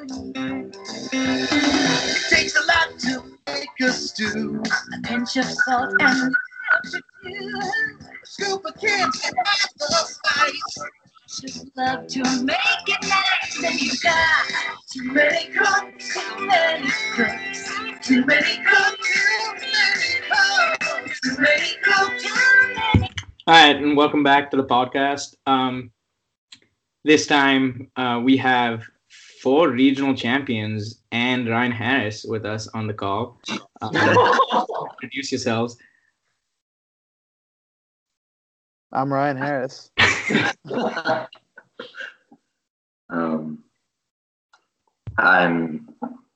It takes a lot to make a stew. A pinch of salt and A scoop of kids the spice. just love to make it nice. And you got Too many cooks, too many cooks, too many cooks, too many cooks, too many cooks. too many. All right, and welcome back to the podcast. Um, this time uh, we have four regional champions and Ryan Harris with us on the call. Uh, introduce yourselves. I'm Ryan Harris. Um, I'm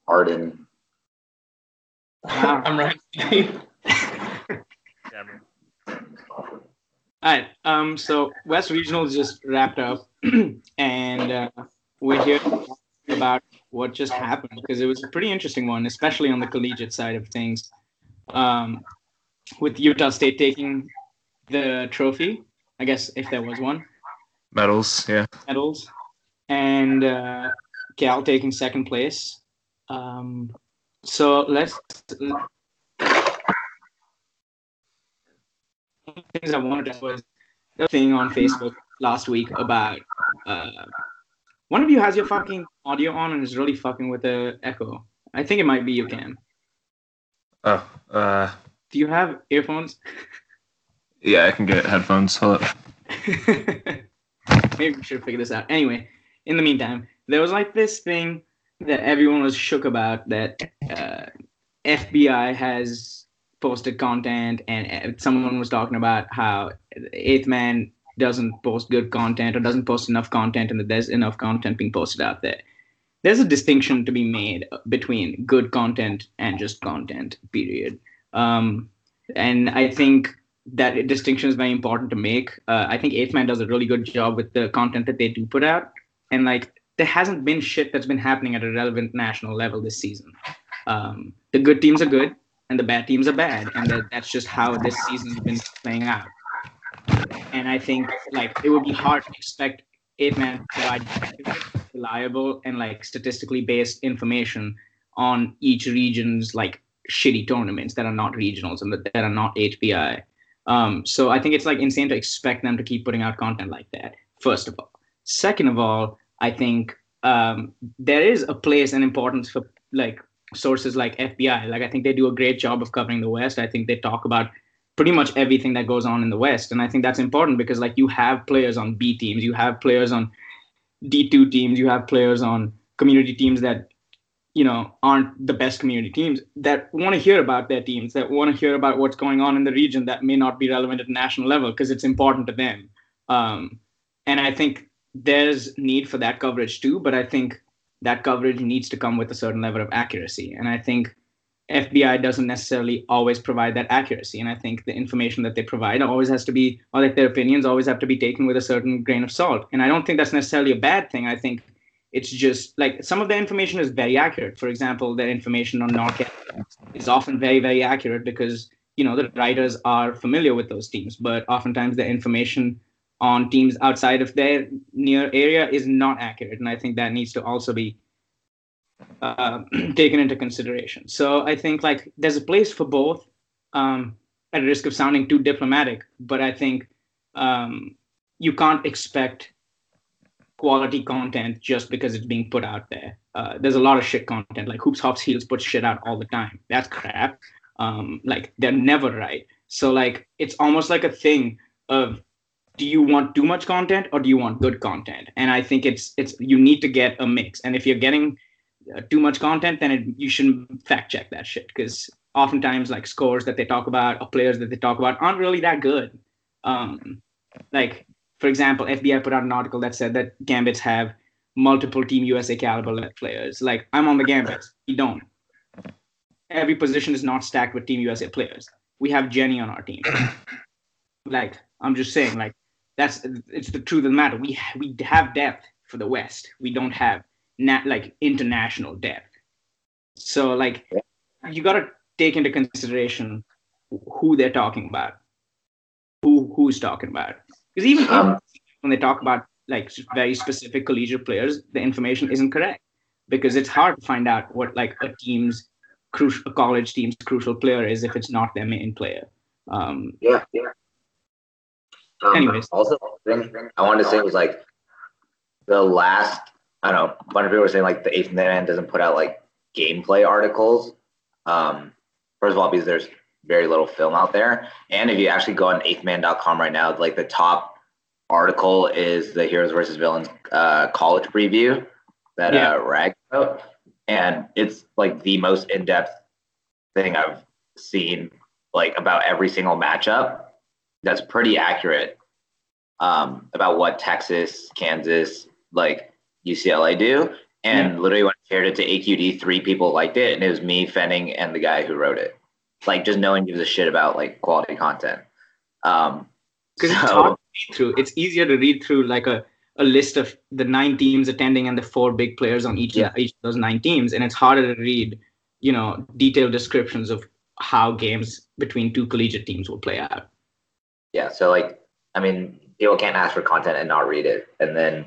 Arden. Wow. I'm Ryan. All right. Um, so West Regional just wrapped up, and uh, we're here to talk about what just happened because it was a pretty interesting one, especially on the collegiate side of things. Um, with Utah State taking the trophy, I guess if there was one, Medals, yeah. medals, and uh, Cal taking second place. Um, so let's. Things I wanted to was the thing on Facebook last week about uh, one of you has your fucking audio on and is really fucking with the echo. I think it might be you, Cam. Oh, uh, Do you have earphones? yeah, I can get headphones. Hold up. Maybe we should figure this out. Anyway, in the meantime, there was like this thing that everyone was shook about that uh, FBI has posted content, and uh, someone was talking about how Eighth Man doesn't post good content or doesn't post enough content, and that there's enough content being posted out there. There's a distinction to be made between good content and just content, period. Um, and I think that distinction is very important to make. Uh, I think Eighth Man does a really good job with the content that they do put out, and like there hasn't been shit that's been happening at a relevant national level this season. Um, the good teams are good, and the bad teams are bad, and that, that's just how this season's been playing out. And I think like it would be hard to expect Eighth Man to provide reliable and like statistically based information on each region's like shitty tournaments that are not regionals and that, that are not HPI. Um, so I think it's like insane to expect them to keep putting out content like that. First of all, second of all, I think um, there is a place and importance for like sources like FBI. Like I think they do a great job of covering the West. I think they talk about pretty much everything that goes on in the West, and I think that's important because like you have players on B teams, you have players on D2 teams, you have players on community teams that you know aren't the best community teams that want to hear about their teams that want to hear about what's going on in the region that may not be relevant at the national level because it's important to them. Um, and i think there's need for that coverage too but i think that coverage needs to come with a certain level of accuracy. And i think fbi doesn't necessarily always provide that accuracy and i think the information that they provide always has to be or like their opinions always have to be taken with a certain grain of salt and i don't think that's necessarily a bad thing i think it's just like some of the information is very accurate. For example, the information on NorCal is often very, very accurate because you know the writers are familiar with those teams. But oftentimes the information on teams outside of their near area is not accurate, and I think that needs to also be uh, taken into consideration. So I think like there's a place for both. Um, at risk of sounding too diplomatic, but I think um, you can't expect quality content just because it's being put out there. Uh, there's a lot of shit content. Like Hoops Hops Heels put shit out all the time. That's crap. Um, like they're never right. So like it's almost like a thing of do you want too much content or do you want good content? And I think it's it's you need to get a mix. And if you're getting too much content, then it, you shouldn't fact check that shit because oftentimes like scores that they talk about or players that they talk about aren't really that good. Um, like for example, FBI put out an article that said that Gambits have multiple Team USA caliber players. Like I'm on the Gambits, we don't. Every position is not stacked with Team USA players. We have Jenny on our team. like I'm just saying, like that's it's the truth of the matter. We we have depth for the West. We don't have nat like international depth. So like you got to take into consideration who they're talking about, who who's talking about. Because even Um, when they talk about like very specific collegiate players, the information isn't correct. because it's hard to find out what like a team's crucial a college team's crucial player is if it's not their main player. Um, Yeah, yeah. Um, Anyways. also, thing I wanted to say was like the last. I don't know. A bunch of people were saying like the Eighth Man doesn't put out like gameplay articles. Um, first of all, because there's very little film out there, and if you actually go on eighthman.com right now, like the top article is the Heroes versus Villains uh, college preview that Yeah. uh, Rag wrote, and it's like the most in-depth thing I've seen like about every single matchup that's pretty accurate um, about what Texas, Kansas, like UCLA do. And literally, when I shared it to AQD, three people liked it, and it was me, Fenning, and the guy who wrote it. Like, just no one gives a shit about like quality content. Um, because it's so- hard to read through. It's easier to read through like a, a list of the nine teams attending and the four big players on each Yeah. each of those nine teams, and it's harder to read, you know, detailed descriptions of how games between two collegiate teams will play out. yeah, so like, I mean, people can't ask for content and not read it. And then,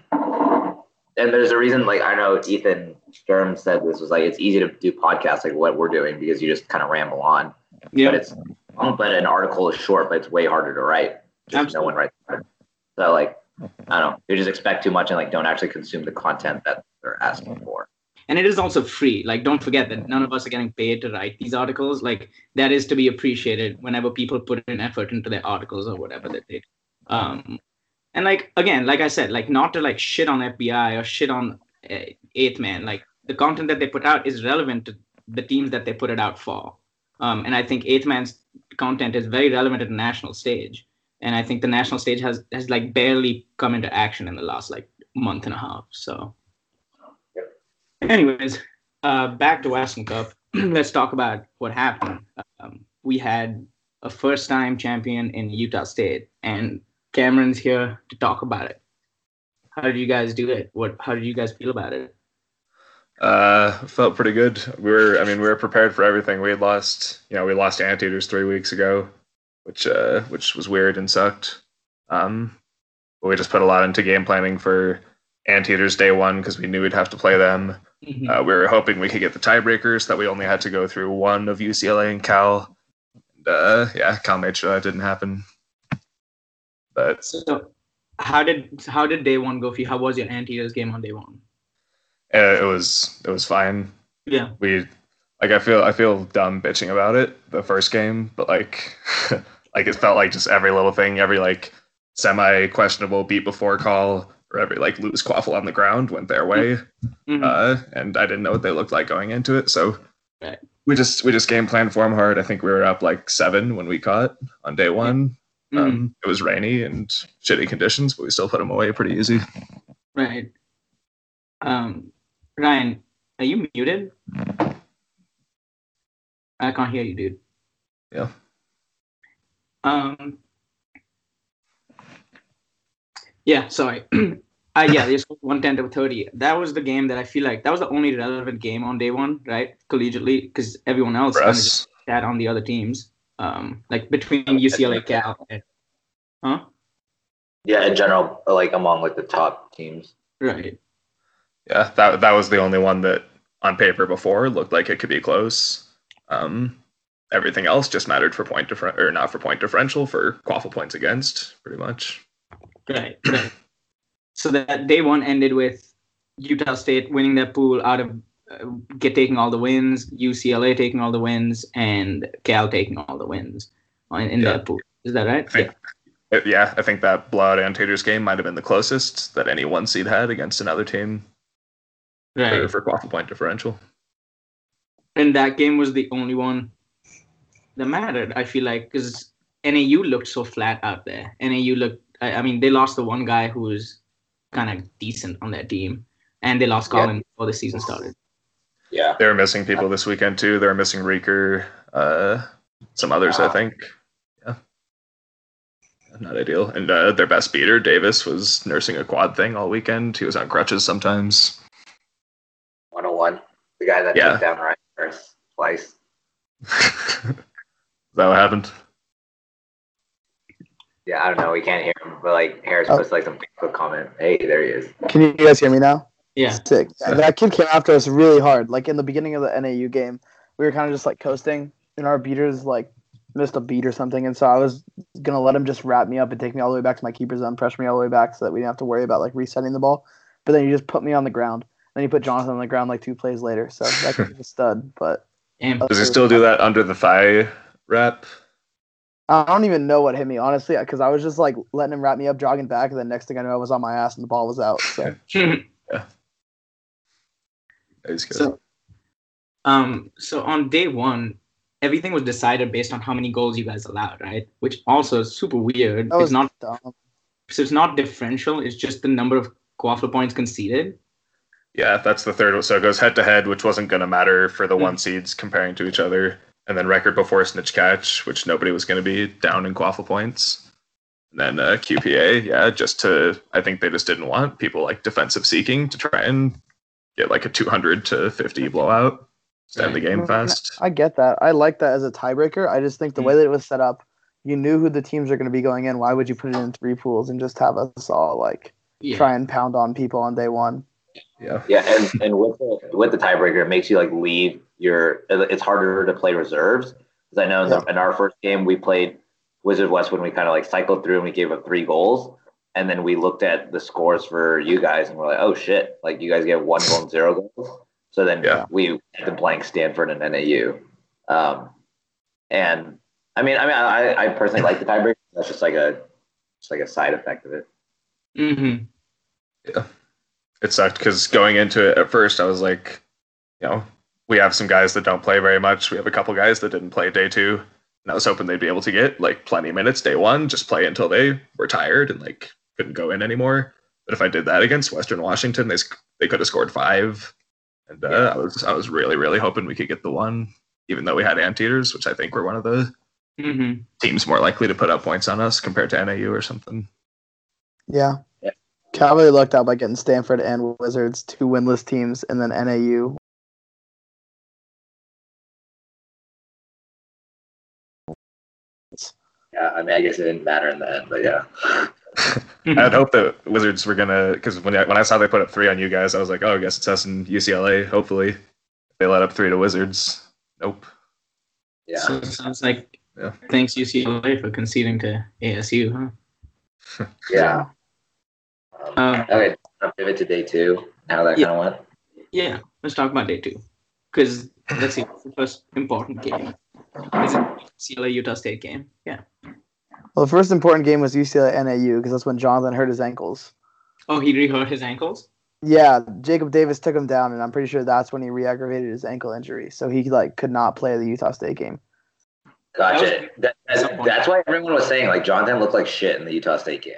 and there's a reason, like, I know Ethan Sturm said this was like, it's easy to do podcasts like what we're doing because you just kind of ramble on. Yeah, but it's long, but an article is short, but it's way harder to write. Just no one writes. it. So like, I don't know. You just expect too much and like don't actually consume the content that they're asking for. and it is also free. Like, don't forget that none of us are getting paid to write these articles. Like, that is to be appreciated whenever people put in effort into their articles or whatever that they do. Um, and like again, like I said, like not to like shit on FBI or shit on uh, Eighth Man. Like the content that they put out is relevant to the teams that they put it out for. Um, and I think Eighth Man's content is very relevant at the national stage. And I think the national stage has has like barely come into action in the last like month and a half. So, anyways, uh, back to Western Cup. Let's talk about what happened. Um, we had a first time champion in Utah State, and Cameron's here to talk about it. How did you guys do it? What? How did you guys feel about it? Uh, felt pretty good. We were, I mean, we were prepared for everything. We had lost, you know, we lost Anteaters three weeks ago, which, uh, which was weird and sucked. Um, but we just put a lot into game planning for Anteaters day one because we knew we'd have to play them. Mhm. Uh, we were hoping we could get the tiebreakers that we only had to go through one of UCLA and Cal. And, uh, yeah, Cal made sure that didn't happen. But So, how did how did day one go for you? How was your Anteaters game on day one? uh, it was it was fine. Yeah. we like I feel I feel dumb bitching about it the first game, but like like it felt like just every little thing, every like semi questionable beat before call or every like loose quaffle on the ground went their way. Mhm. Uh, and I didn't know what they looked like going into it, so Right. we just we just game plan for them hard. I think we were up like seven when we caught on day one. Um, it was rainy and shitty conditions, but we still put them away pretty easy. Right. Um, Ryan, are you muted? I can't hear you, dude. Yeah. Um. Yeah, sorry. uh, yeah, they scored 110 to 30. That was the game that I feel like that was the only relevant game on day one, right? Collegiately, because everyone else kind of just us, sat on the other teams. Um, like between UCLA, Cal, and, huh? Yeah, in general, like among like the top teams. Right. yeah, that that was the only one that on paper before looked like it could be close. Um, everything else just mattered for point differ- or not for point differential for quaffle points against, pretty much. Right, right. So that day one ended with Utah State winning their pool out of get taking all the wins, UCLA taking all the wins, and Cal taking all the wins in, in Yeah. their pool. Is that right? I think, uh, yeah, I think that blowout Anteaters game might have been the closest that any one seed had against another team Yeah. for, Right. for quaffle point differential. And that game was the only one that mattered. I feel like because NAU looked so flat out there. NAU looked. I, I mean, they lost the one guy who was kind of decent on their team, and they lost Yeah. Colin before the season started. Yeah. They were missing people this weekend too. They were missing Reeker, uh, some others, I think. Yeah, not ideal. And uh, their best beater, Davis, was nursing a quad thing all weekend. He was on crutches sometimes. 101. The guy that Yeah. took down Ryan Harris twice. Is that what happened? Yeah, I don't know. We can't hear him, but like Harris Oh. puts like some Facebook comment. Hey, there he is. Can you guys hear me now? Yeah. Sick. And that kid came after us really hard. Like in the beginning of the NAU game, we were kind of just like coasting, and our beaters like missed a beat or something, and so I was gonna let him just wrap me up and take me all the way back to my keeper zone, pressure me all the way back, so that we didn't have to worry about like resetting the ball. But then he just put me on the ground. Then he put Jonathan on the ground like two plays later. So that kid was a stud. But Damn. Does he still do that under the thigh wrap? I don't even know what hit me honestly, because I was just like letting him wrap me up, jogging back, and then next thing I knew, I was on my ass and the ball was out. So He's good. so, um, so on day one, everything was decided based on how many goals you guys allowed, right? Which also is super weird. that was It's not dumb. so it's not differential. It's just the number of quaffle points conceded. Yeah, that's the third one. So it goes head to head, which wasn't going to matter for the Mm. one seeds comparing to each other. And then record before snitch catch, which nobody was going to be down in quaffle points. And then uh, QPA, yeah, just to, I think they just didn't want people like defensive seeking to try and get like a 200 to 50 blowout, stand the game fast. I get that. I like that as a tiebreaker. I just think the Mm. way that it was set up, you knew who the teams are going to be going in. Why would you put it in three pools and just have us all like Yeah. try and pound on people on day one? Yeah. Yeah, and, and with the with the tiebreaker, it makes you like leave your. It's harder to play reserves because I know in, the, in our first game we played Wizard West when we kind of like cycled through and we gave up three goals, and then we looked at the scores for you guys and we're like, oh shit, like you guys get one goal and zero goals. So then Yeah. we had to blank Stanford and NAU, um, and I mean, I mean, I, I personally like the tiebreaker. That's just like a just like a side effect of it. Mm-hmm. Yeah. it sucked because going into it at first, I was like, you know, we have some guys that don't play very much. We have a couple guys that didn't play day two, and I was hoping they'd be able to get like plenty of minutes day one, just play until they were tired and like couldn't go in anymore. But if I did that against Western Washington, they they could have scored five, and uh, Yeah. I was I was really really hoping we could get the one, even though we had anteaters, which I think were one of the Mm-hmm. teams more likely to put up points on us compared to NAU or something. Yeah. Yeah. Cal lucked out by getting Stanford and Wizards, two winless teams, and then NAU. Yeah, I mean, I guess it didn't matter in the end, but yeah. Mm-hmm. I'd hope the Wizards were gonna, because when I, when I saw they put up three on you guys, I was like, oh, I guess it's us and UCLA. Hopefully, they let up three to Wizards. Nope. Yeah. So it sounds like Yeah. thanks UCLA for conceding to ASU, huh? Yeah. Um, Um, okay, I'll pivot to day two. How that Yeah. kind of went. Yeah, let's talk about day two. Because let's see, what's the first important game? Is it UCLA Utah State game? Yeah. Well, the first important game was UCLA NAU because that's when Jonathan hurt his ankles. Oh, he re-hurt his ankles. Yeah, Jacob Davis took him down, and I'm pretty sure that's when he re-aggravated his ankle injury, so he like could not play the Utah State game. Gotcha. That That, that's, that's why everyone was saying like Jonathan looked like shit in the Utah State game.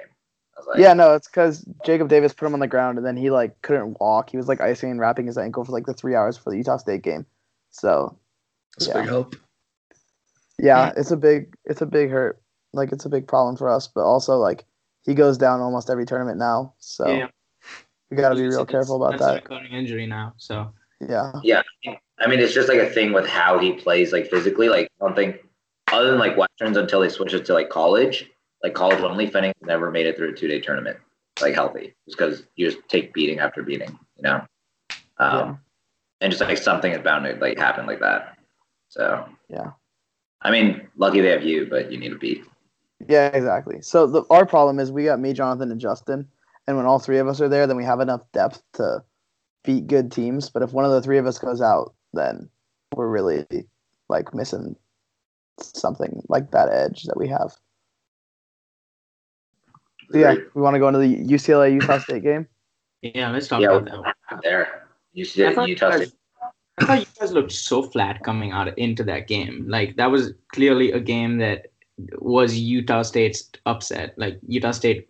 Like, Yeah, no, it's because Jacob Davis put him on the ground, and then he like couldn't walk. He was like icing and wrapping his ankle for like the three hours for the Utah State game. So That's Yeah. big help. yeah, it's a big it's a big hurt. Like it's a big problem for us, but also like he goes down almost every tournament now. So yeah. we got to be real careful about that's a that. recurring injury now. So Yeah. Yeah, I mean it's just like a thing with how he plays like physically. Like I don't think other than like westerns until they switch it to like college, like college only, Fennings never made it through a two day tournament like healthy, just because you just take beating after beating, you know. Um, Yeah. and just like something is bound to like happen like that. So Yeah. I mean, lucky they have you, but you need to beat. Yeah, exactly. So the, our problem is we got me, Jonathan, and Justin, and when all three of us are there, then we have enough depth to beat good teams. But if one of the three of us goes out, then we're really like missing something like that edge that we have. So yeah, we want to go into the UCLA Utah State game. yeah, let's talk Yeah. about that. one. there. You see I thought, you Utah guys, State. I thought you guys looked so flat coming out into that game. Like that was clearly a game that was Utah State's upset. Like Utah State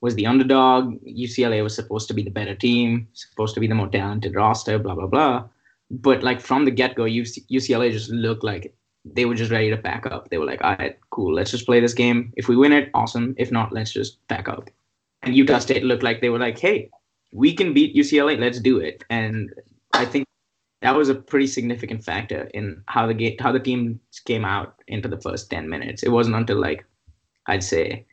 was the underdog. UCLA was supposed to be the better team, supposed to be the more talented roster. Blah blah blah. But like from the get go, UCLA just looked like they were just ready to pack up. They were like, "All right, cool. Let's just play this game. If we win it, awesome. If not, let's just pack up." And Utah State looked like they were like, "Hey, we can beat UCLA. Let's do it." And I think that was a pretty significant factor in how the game, how the team came out into the first 10 minutes. It wasn't until like I'd say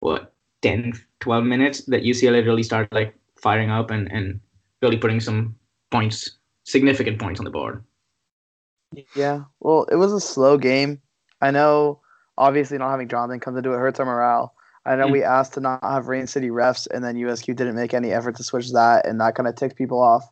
what 10 12 minutes that UCLA really started like firing up and and really putting some points, significant points on the board. Yeah. Well, it was a slow game. I know obviously not having Jonathan come into it hurts our morale. I know Mm. we asked to not have Rain City refs, and then USQ didn't make any effort to switch that, and that kind of ticked people off.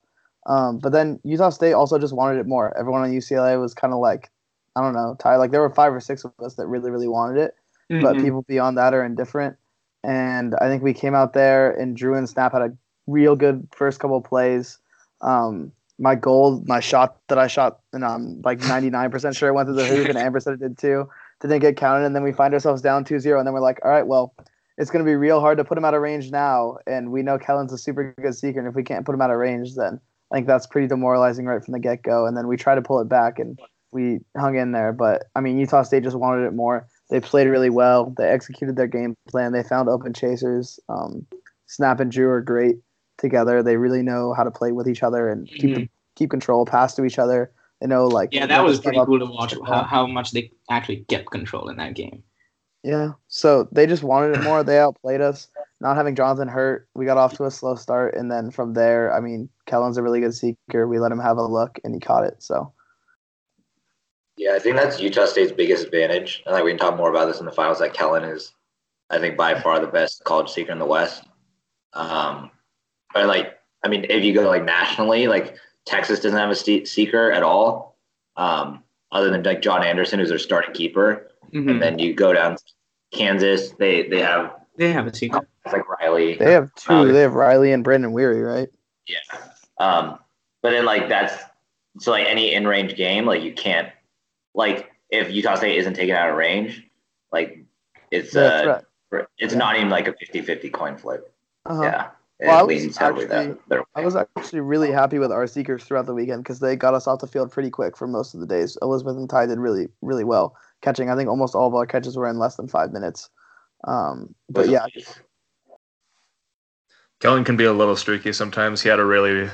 Um, but then Utah State also just wanted it more. Everyone on UCLA was kind of like, I don't know, Ty. Like there were five or six of us that really, really wanted it, but Mhm. people beyond that are indifferent. And I think we came out there, and Drew and Snap had a real good first couple of plays. Um, my goal, my shot that I shot, and I'm like 99% sure it went through the hoop, and Amber said it did too. Didn't get counted, and then we find ourselves down 2-0, and then we're like, all right, well, it's going to be real hard to put him out of range now, and we know Kellen's a super good seeker, and if we can't put him out of range, then I think that's pretty demoralizing right from the get go. And then we try to pull it back, and we hung in there. But I mean, Utah State just wanted it more. They played really well. They executed their game plan. They found open chasers. Um, Snap and Drew are great together. They really know how to play with each other and keep Mhm. keep control, pass to each other. They know like Yeah, that was pretty cool to watch how, how much they actually kept control in that game. Yeah. So they just wanted it more. They outplayed us. Not having Jonathan hurt, we got off to a slow start, and then from there, I mean, Kellen's a really good seeker. We let him have a look, and he caught it. So Yeah, I think that's Utah State's biggest advantage. I like we can talk more about this in the finals. That Kellen is, I think, by far the best college seeker in the West. Um, but like, I mean, if you go like nationally, like Texas doesn't have a ste- seeker at all, um, other than like John Anderson, who's their starting keeper. Mhm. And then you go down to Kansas, they they have They have a secret. it's like Riley. they have two. Riley. They have Riley and Brandon Weary, right? Yeah. Um, but then like that's so like any in range game, like you can't like if Utah State isn't taken out of range, like it's That's uh right. it's Yeah. not even like a 50-50 coin flip. Uh-huh. Yeah. Well, I was actually- I was actually really happy with our seekers throughout the weekend because they got us off the field pretty quick for most of the days. Elizabeth and Ty did really, really well catching. I think almost all of our catches were in less than five minutes. Um, but yeah, Kellen can be a little streaky sometimes. He had a really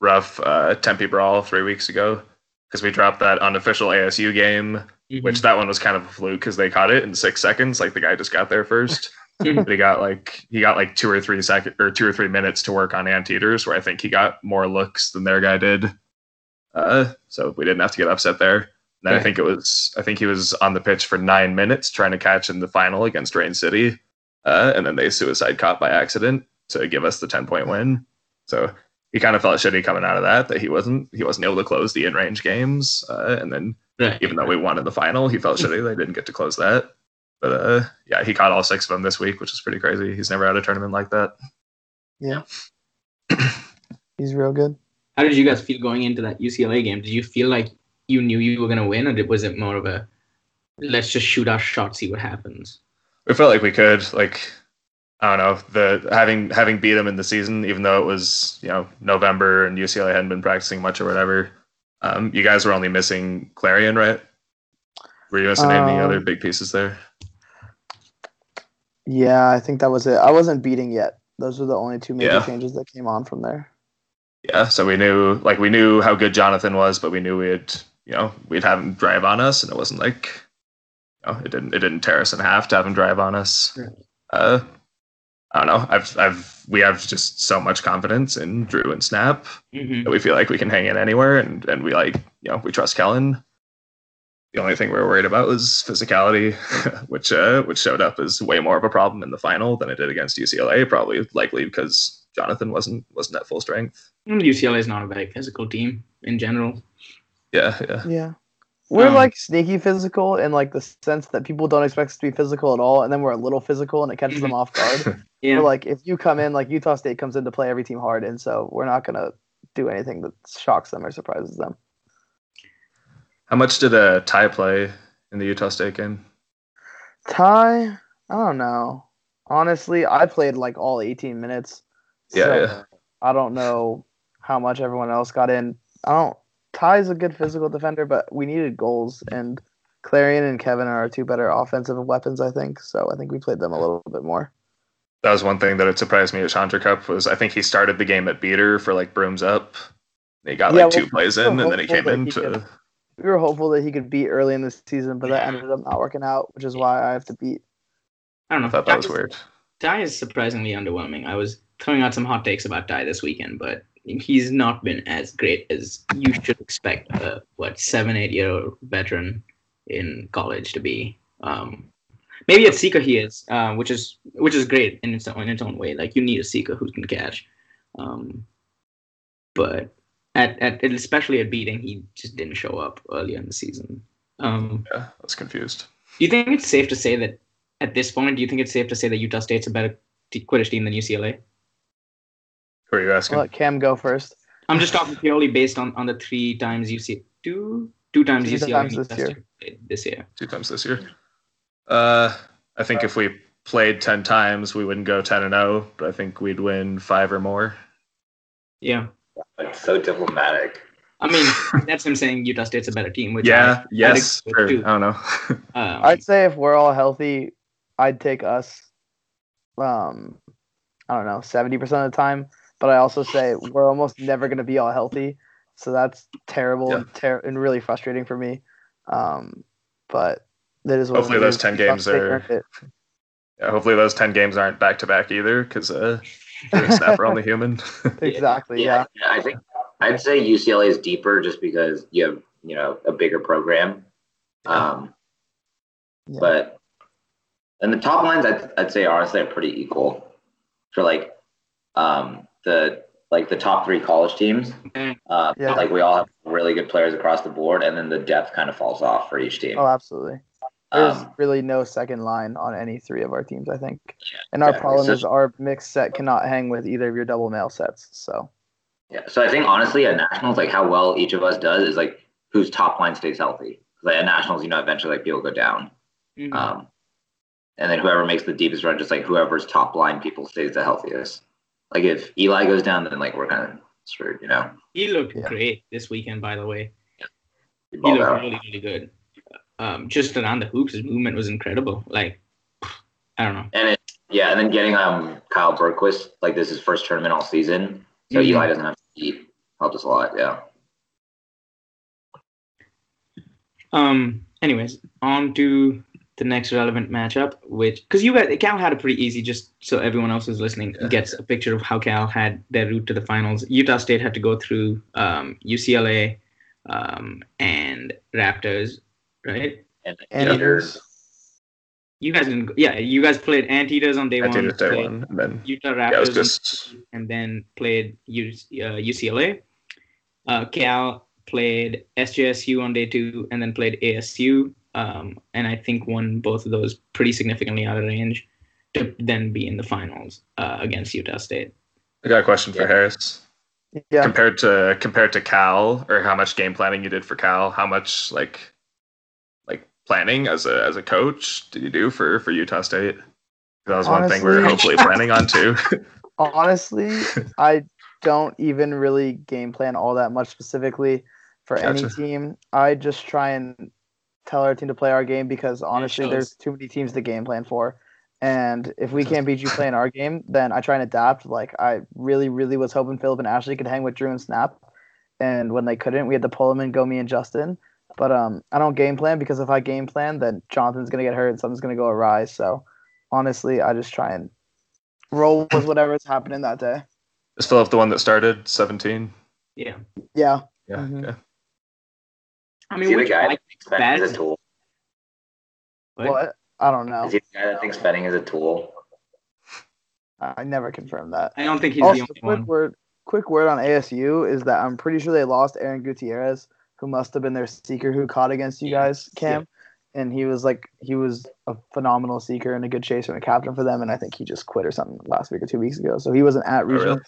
rough uh, Tempe brawl three weeks ago because we dropped that unofficial ASU game, Mhm. which that one was kind of a fluke because they caught it in six seconds. Like the guy just got there first, but he got like he got like two or three second or two or three minutes to work on anteaters, where I think he got more looks than their guy did. Uh, so we didn't have to get upset there. And then I think it was I think he was on the pitch for nine minutes trying to catch in the final against Rain City, uh, and then they suicide caught by accident to give us the ten point win. So he kind of felt shitty coming out of that that he wasn't he wasn't able to close the in range games, uh, and then Right. even though we won in the final, he felt shitty they didn't get to close that. But uh, yeah, he caught all six of them this week, which is pretty crazy. He's never had a tournament like that. yeah, he's real good. How did you guys feel going into that UCLA game? Did you feel like you knew you were gonna win, or did, was it more of a let's just shoot our shot, see what happens? we felt like we could like I don't know the having having beat them in the season, even though it was you know November and UCLA hadn't been practicing much or whatever. Um, you guys were only missing Clarion, right? Were you missing any Um, other big pieces there? Yeah, I think that was it. I wasn't beating yet. Those were the only two major Yeah. changes that came on from there. Yeah, so we knew like we knew how good Jonathan was, but we knew we'd you know we'd have him drive on us, and it wasn't like you know it didn't it didn't tear us in half to have him drive on us. Uh, I don't know. I've I've we have just so much confidence in Drew and Snap Mm-hmm. that we feel like we can hang in anywhere, and and we like you know we trust Kellen. The only thing we were worried about was physicality, which uh, which showed up as way more of a problem in the final than it did against UCLA. Probably likely because Jonathan wasn't wasn't at full strength. UCLA is not a very physical team in general. Yeah, yeah. Yeah. We're Um, like sneaky physical in like the sense that people don't expect us to be physical at all, and then we're a little physical and it catches them off guard. Yeah. We're like, if you come in, like Utah State comes in to play every team hard, and so we're not gonna do anything that shocks them or surprises them. How much did uh, Ty play in the Utah State game? Ty, I don't know. Honestly, I played like all 18 minutes. Yeah, so yeah. I don't know how much everyone else got in. I don't. Ty's a good physical defender, but we needed goals, and Clarion and Kevin are our two better offensive weapons, I think. So I think we played them a little bit more. That was one thing that it surprised me at Chandra Cup was I think he started the game at beater for like brooms up. He got Yeah, like two well, plays in, and then he came that in he to. could- We were hopeful that he could beat early in the season, but that ended up not working out, which is why I have to beat. I don't know. I thought that was weird. Ty is surprisingly underwhelming. I was throwing out some hot takes about Ty this weekend, but he's not been as great as you should expect a what seven eight year old veteran in college to be. Um, maybe at Seeker he is, uh, which is which is great in its own in its own way. Like you need a Seeker who can catch, um, but at, at especially at beating he just didn't show up earlier in the season. Um, Yeah, I was confused. do you think it's safe to say that at this point? Do you think it's safe to say that Utah State's a better Quidditch team than UCLA? Who are you asking? I'll let Cam go first. I'm just talking purely based on, on the three times UC two two times Two UCLA times and this Utah year. This year. Two times this year. Uh, I think if we played ten times, we wouldn't go ten and zero, but I think we'd win five or more. Yeah, It's so diplomatic. I mean that's him saying Utah State's a better team. Which yeah. I, yes. I'd agree with Sure. too. I don't know. Um, I'd say if we're all healthy, I'd take us. Um, I don't know, seventy percent of the time. But I also say we're almost never going to be all healthy, so that's terrible Yeah. and, ter- and really frustrating for me. Um, but that is what. Hopefully those is. 10 games are- yeah, hopefully those ten games aren't back to back either, because uh, you're snapper on the human. exactly. Yeah. Yeah, I think I'd say UCLA is deeper just because you have you know a bigger program. Um, Yeah. but and the top lines, I'd, I'd say honestly are pretty equal for like um, the like the top three college teams. Uh, Yeah. Like we all have really good players across the board, and then the depth kind of falls off for each team. Oh, absolutely. There's Um, really no second line on any three of our teams, I think. Yeah, and our exactly. problem So- is our mixed set cannot hang with either of your double male sets. So Yeah. So I think honestly at nationals, like how well each of us does is like whose top line stays healthy. 'Cause, Like at nationals, you know, eventually like people go down. mhm. Um, and then whoever makes the deepest run, just like whoever's top line people stays the healthiest. Like if Eli goes down, then like we're kind of screwed, you know. he looked Yeah. great this weekend, by the way. We He balled looked out. really really good. Um, just around the hoops, his movement was incredible. Like I don't know. And it, yeah, and then getting um Kyle Bergquist, like this is his first tournament all season, so Mhm. Eli doesn't have to eat. Helped us a lot, yeah. Um. Anyways, on to the next relevant matchup, which because you guys, Cal had a pretty easy. Just so everyone else who's listening Yeah. gets a picture of how Cal had their route to the finals. Utah State had to go through um, UCLA um, and Raptors, right? And and Gators, You guys didn't. go- Yeah, you guys played Anteaters on day I one. did it day one, and then Utah Raptors, yeah, it was just and then played U, uh, UCLA. Uh, Cal played SJSU on day two, and then played ASU. Um, and I think won both of those pretty significantly out of range to then be in the finals uh, against Utah State. I got a question for Yeah. Harris. yeah, Compared to compared to Cal, or how much game planning you did for Cal, how much like like planning as a as a coach did you do for for Utah State? That was one thing we were hopefully planning on too. honestly, I don't even really game plan all that much specifically for any team. I just try and tell our team to play our game because honestly, there's too many teams to game plan for. And if we can't beat you playing our game, then I try and adapt. Like I really, really was hoping Philip and Ashley could hang with Drew and Snap, and when they couldn't, we had to pull them in, go me and Justin. But um, I don't game plan because if I game plan, then Jonathan's gonna get hurt and something's gonna go awry. So honestly, I just try and roll with whatever's happening that day. Is Philip the one that started 17? Yeah, Yeah, Yeah. Mhm. Okay. I Is mean, he the which guy I that thinks bad- is a tool? what? what? I don't know. Is he the guy that thinks betting is a tool? I never confirmed that. I don't think he's also, the only quick one. word, quick word on ASU is that I'm pretty sure they lost Aaron Gutierrez, who must have been their seeker who caught against you Yeah. guys, Cam. And he was like, he was a phenomenal seeker and a good chaser and a captain for them. And I think he just quit or something last week or two weeks ago. So he wasn't at really?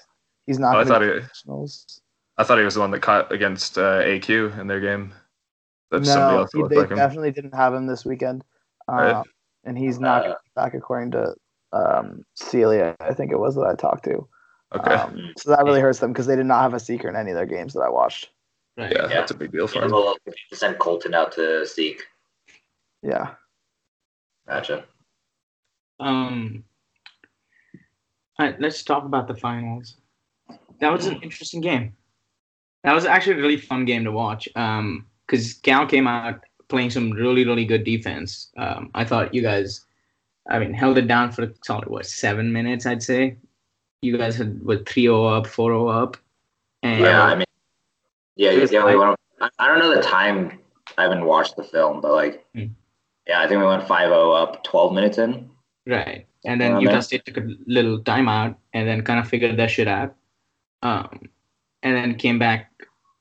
He's not. Oh, I thought he- at nationals. I thought he was the one that caught against uh, AQ in their game. That's somebody No, else he, they like him. definitely didn't have him this weekend. Right. Um, and he's not Uh, back according to um, Celia. I think it was that I talked to. Okay. Um, so that really hurts them because they did not have a seeker in any of their games that I watched. Yeah, yeah. that's a big deal for Yeah, him. we need send Colton out to seek. Yeah. Gotcha. Um. All right, let's talk about the finals. That was an interesting game. That was actually a really fun game to watch. Um, because Cal came out playing some really, really good defense. Um, I thought you guys, I mean, held it down for solid what seven minutes, I'd say. You guys had what 3-0 up, 4-0 up. And Yeah, I mean, yeah, yeah. We went. I, I don't know the time. I haven't watched the film, but like, Hmm. yeah, I think we went 5-0 up, twelve minutes in. Right. And then Utah there. State took a little timeout and then kind of figured their shit out. Um, and then came back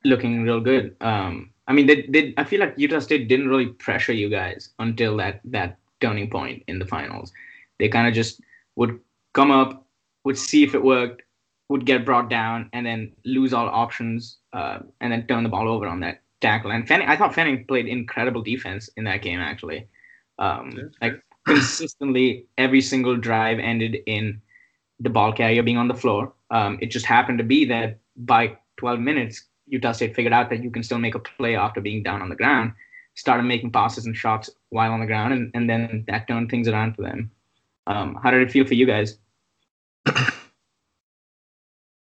looking real good. Um, I mean, they, they, I feel like Utah State didn't really pressure you guys until that, that turning point in the finals. They kind of just would come up, would see if it worked, would get brought down, and then lose all options, uh, and then turn the ball over on that tackle. And Fanning, I thought Fanning played incredible defense in that game, actually. Um, like consistently every single drive ended in the ball carrier being on the floor. Um, it just happened to be that by 12 minutes, Utah State figured out that you can still make a play after being down on the ground, started making passes and shots while on the ground, and, and then that turned things around for them. Um, how did it feel for you guys?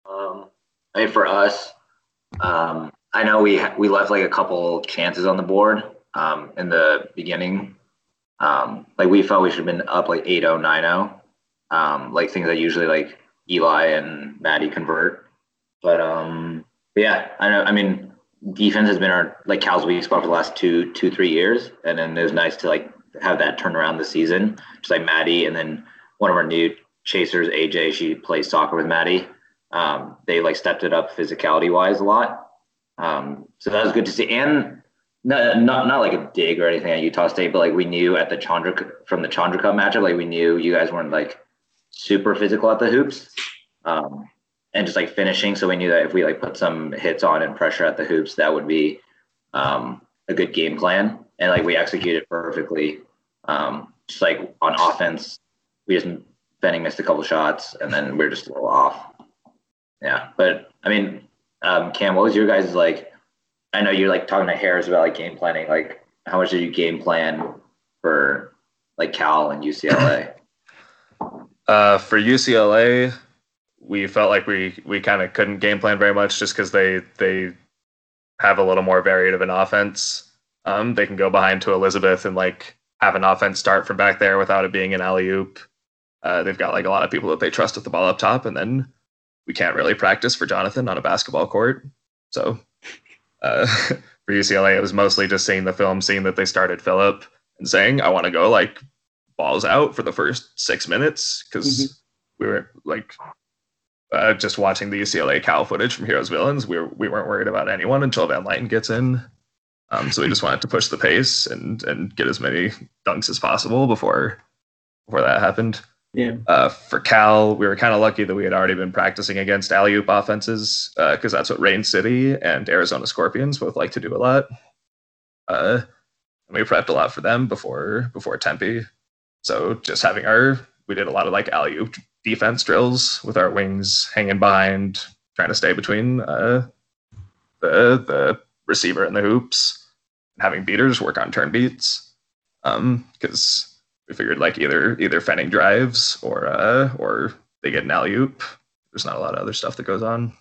Um, I mean, for us, um, I know we we left like a couple chances on the board um, in the beginning. Um, like we felt we should have been up like 8-0, 9-0. Um, like things that usually like Eli and Maddie convert. But um, but yeah, I know. I mean, defense has been our like Cal's weak spot for the last two, two, three years, and then it was nice to like have that turn around this season. Just like Maddie, and then one of our new chasers, AJ, she plays soccer with Maddie. Um, they like stepped it up physicality wise a lot. Um, so that was good to see. And not, not not like a dig or anything at Utah State, but like we knew at the Chandra from the Chandra Cup matchup, like we knew you guys weren't like super physical at the hoops. Um, and just like finishing. So we knew that if we like put some hits on and pressure at the hoops, that would be um, a good game plan. And like we executed perfectly. Um, just like on offense, we just Benning missed a couple shots, and then we are just a little off. Yeah, but I mean, um, Cam, what was your guys' like? I know you're like talking to Harris about like game planning. Like, how much did you game plan for like Cal and UCLA? Uh, for UCLA, we felt like we we kind of couldn't game plan very much just because they they have a little more varied of an offense. Um, they can go behind to Elizabeth and like have an offense start from back there without it being an alley oop. Uh, they've got like a lot of people that they trust with the ball up top, and then we can't really practice for Jonathan on a basketball court. So uh, for UCLA, it was mostly just seeing the film, seeing that they started Philip, and saying, "I want to go like balls out for the first six minutes," because we were like uh, just watching the UCLA Cal footage from Heroes Villains. We were, we weren't worried about anyone until Van Lyten gets in. Um, so we just wanted to push the pace and and get as many dunks as possible before before that happened. Yeah. Uh, for Cal, we were kind of lucky that we had already been practicing against alley oop offenses because that's what Rain City and Arizona Scorpions both like to do a lot. Uh, and we prepped a lot for them before before Tempe. So just having our, we did a lot of like alley oop defense drills with our wings hanging behind, trying to stay between uh, the the receiver and the hoops, and having beaters work on turn beats. Um, because we figured like either either Fenning drives or uh or they get an alley oop. There's not a lot of other stuff that goes on.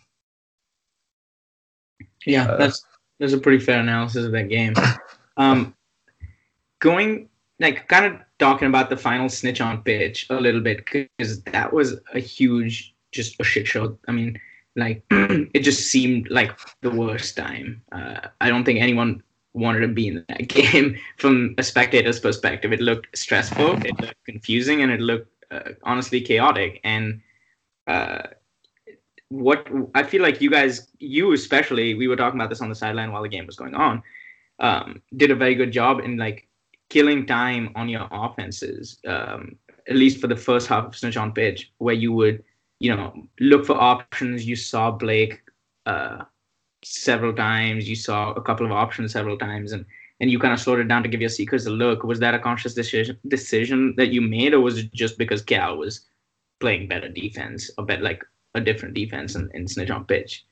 Yeah, Uh, that's that's a pretty fair analysis of that game. Um, going like kind of talking about the final snitch on pitch a little bit because that was a huge, just a shit show. I mean, like it just seemed like the worst time. Uh, I don't think anyone wanted to be in that game from a spectator's perspective. It looked stressful, it looked confusing, and it looked uh, honestly chaotic. And uh, what I feel like you guys, you especially, we were talking about this on the sideline while the game was going on, um, did a very good job in like killing time on your offenses, um, at least for the first half of on Pitch, where you would, you know, look for options. You saw Blake uh, several times. You saw a couple of options several times, and and you kind of slowed it down to give your seekers a look. Was that a conscious decision decision that you made, or was it just because Cal was playing better defense, a bit like a different defense in, in Snitch on Pitch?